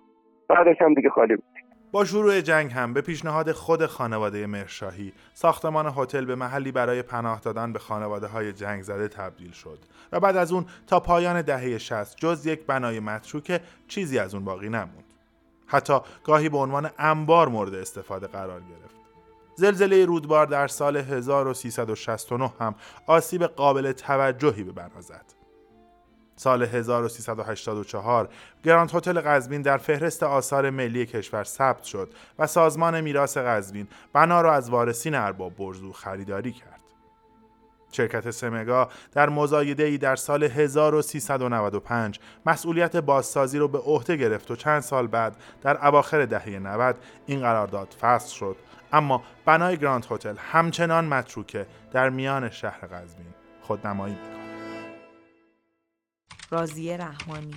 بعدش هم دیگه خالی بود. با شروع جنگ هم به پیشنهاد خود خانواده مرشاهی ساختمان هتل به محلی برای پناه دادن به خانواده های جنگ زده تبدیل شد و بعد از اون تا پایان دهه 60 جز یک بنای متروکه چیزی از اون باقی نموند. حتی گاهی به عنوان انبار مورد استفاده قرار گرفت. زلزله رودبار در سال 1369 هم آسیب قابل توجهی به بنا زد. سال 1384 گراند هتل قزوین در فهرست آثار ملی کشور ثبت شد و سازمان میراث قزوین بنا را از وارثین ارباب برزو خریداری کرد. شرکت سمگا در مزایده ای در سال 1395 مسئولیت بازسازی را به عهده گرفت و چند سال بعد در اواخر دهه 90 این قرارداد فصل شد اما بنای گراند هتل همچنان متروکه در میان شهر قزوین خودنمایی می‌کند. رازیه رحمانی.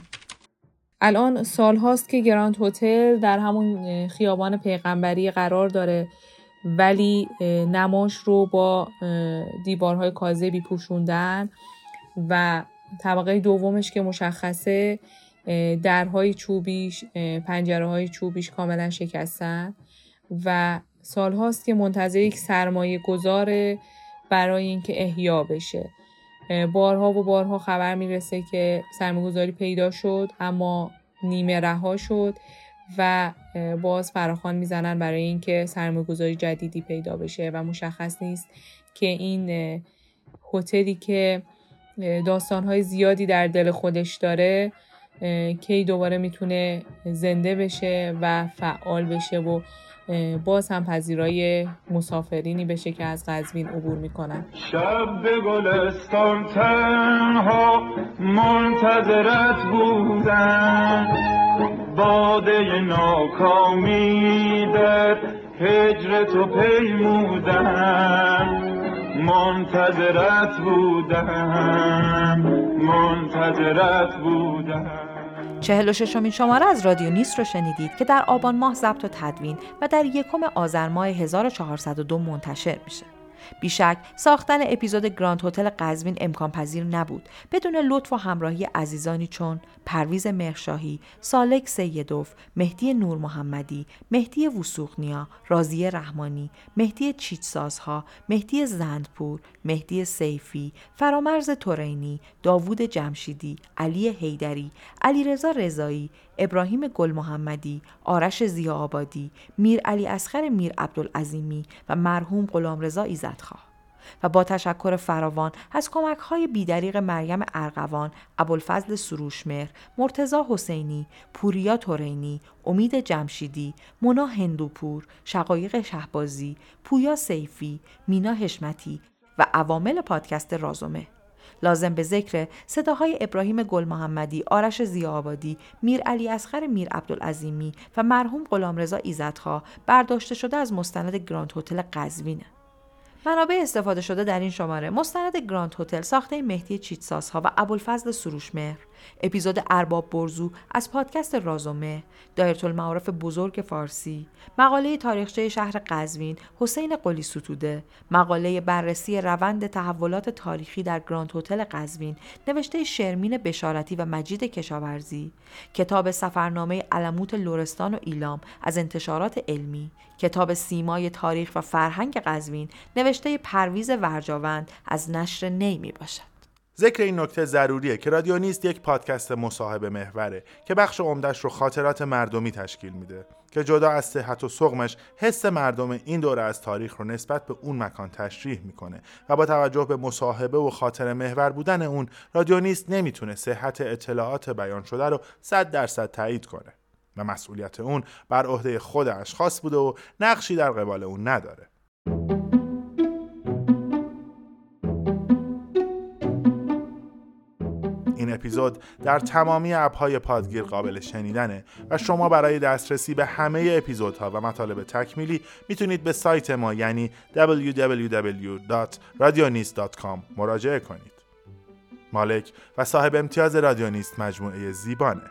الان سال هاست که گراند هتل در همون خیابان پیغمبری قرار داره ولی نماش رو با دیوارهای کاذبی پوشوندن و طبقه دومش که مشخصه درهای چوبیش پنجره های چوبیش کاملا شکستن و سال هاست که منتظر یک سرمایه گذاره برای اینکه احیا بشه. بارها و بارها خبر می‌رسه که سرمایه‌گذاری پیدا شد اما نیمه رها شد و باز فراخوان می‌زنن برای اینکه سرمایه‌گذاری جدیدی پیدا بشه و مشخص نیست که این هتلی که داستانهای زیادی در دل خودش داره کی دوباره می‌تونه زنده بشه و فعال بشه و باز هم پذیرای مسافرینی بشه که از قزوین عبور می‌کنن. شب به گلستان تنها منتظرت بودم. باده ناکامی در هجر تو پیمودم. منتظرت بودم منتظرت بودم. چهل و ششمین شماره از رادیو نیست رو شنیدید که در آبان ماه ضبط و تدوین و در یکم آذر ماه 1402 منتشر میشه. بیشک ساختن اپیزود گراند هتل قزوین امکان پذیر نبود بدون لطف و همراهی عزیزانی چون پرویز مرشاهی، سالک سیدوف، مهدی نور محمدی، مهدی وثوق‌نیا، رازی رحمانی، مهدی چیتسازها، مهدی زندپور، مهدی سیفی، فرامرز تورینی، داوود جمشیدی، علی حیدری، علیرضا رضایی، ابراهیم گل محمدی، آرش زیا آبادی، میر علی اسخر میر عبدالعظیمی و مرحوم غلامرضا ایزدخواه. و با تشکر فراوان از کمک های بیدریق مریم ارغوان، ابوالفضل سروشمهر، مرتزا حسینی، پوریا تورینی، امید جمشیدی، مونا هندوپور، شقایق شهبازی، پویا سیفی، مینا حشمتی و عوامل پادکست رازومه لازم به ذکر صداهای ابراهیم گل محمدی، آرش زیابادی، میر علی اسخر میر عبدالعظیمی و مرحوم غلامرضا ایزدخواه برداشته شده از مستند گراند هتل قزوینه. منابع استفاده شده در این شماره مستند گراند هتل ساخته مهدی چیتسازها و ابوالفضل سروشمهر اپیزود ارباب برزو از پادکست رازومه دایرةالمعارف بزرگ فارسی مقاله تاریخچه شهر قزوین حسین قلی ستوده مقاله بررسی روند تحولات تاریخی در گراند هتل قزوین نوشته شرمین بشارتی و مجید کشاورزی کتاب سفرنامه علموت لورستان و ایلام از انتشارات علمی کتاب سیمای تاریخ و فرهنگ قزوین نوشته پرویز ورجاوند از نشر نی می باشد ذکر این نکته ضروریه که رادیو نیست یک پادکست مصاحبه محوره که بخش عمدش رو خاطرات مردمی تشکیل میده که جدا از صحت و سقمش حس مردم این دوره از تاریخ رو نسبت به اون مکان تشریح می‌کنه و با توجه به مصاحبه و خاطر محور بودن اون رادیو نیست نمی‌تونه صحت اطلاعات بیان شده رو 100 درصد تایید کنه و مسئولیت اون بر عهده خود اشخاص بوده و نقشی در قبال اون نداره. اپیزود در تمامی اپهای پادگیر قابل شنیدنه و شما برای دسترسی به همه اپیزودها و مطالب تکمیلی می‌تونید به سایت ما یعنی www.radionist.com مراجعه کنید. مالک و صاحب امتیاز رادیونیست مجموعه زیبانه.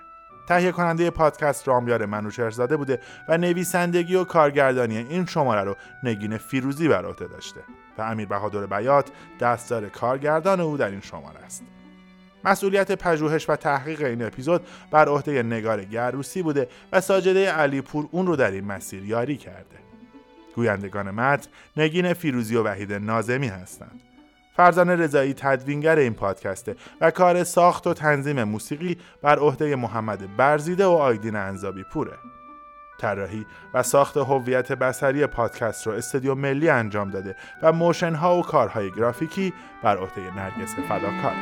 تهیه کننده پادکست رامیار منوچرزاده بوده و نویسندگی و کارگردانی این شماره رو نگین فیروزی بر عهده داشته و امیر بهادر بیات دستدار کارگردان او در این شماره است. مسئولیت پژوهش و تحقیق این اپیزود بر عهده نگار گروسی بوده و ساجده علیپور اون رو در این مسیر یاری کرده. گویندگان متن نگین فیروزی و وحید نازمی هستند. فرزان رضایی تدوینگر این پادکسته و کار ساخت و تنظیم موسیقی بر عهده محمد برزیده و آیدین انزابی پوره. طراحی و ساخت هویت بصری پادکست رو استودیو ملی انجام داده و موشن ها و کارهای گرافیکی بر عهده نرگس فداکار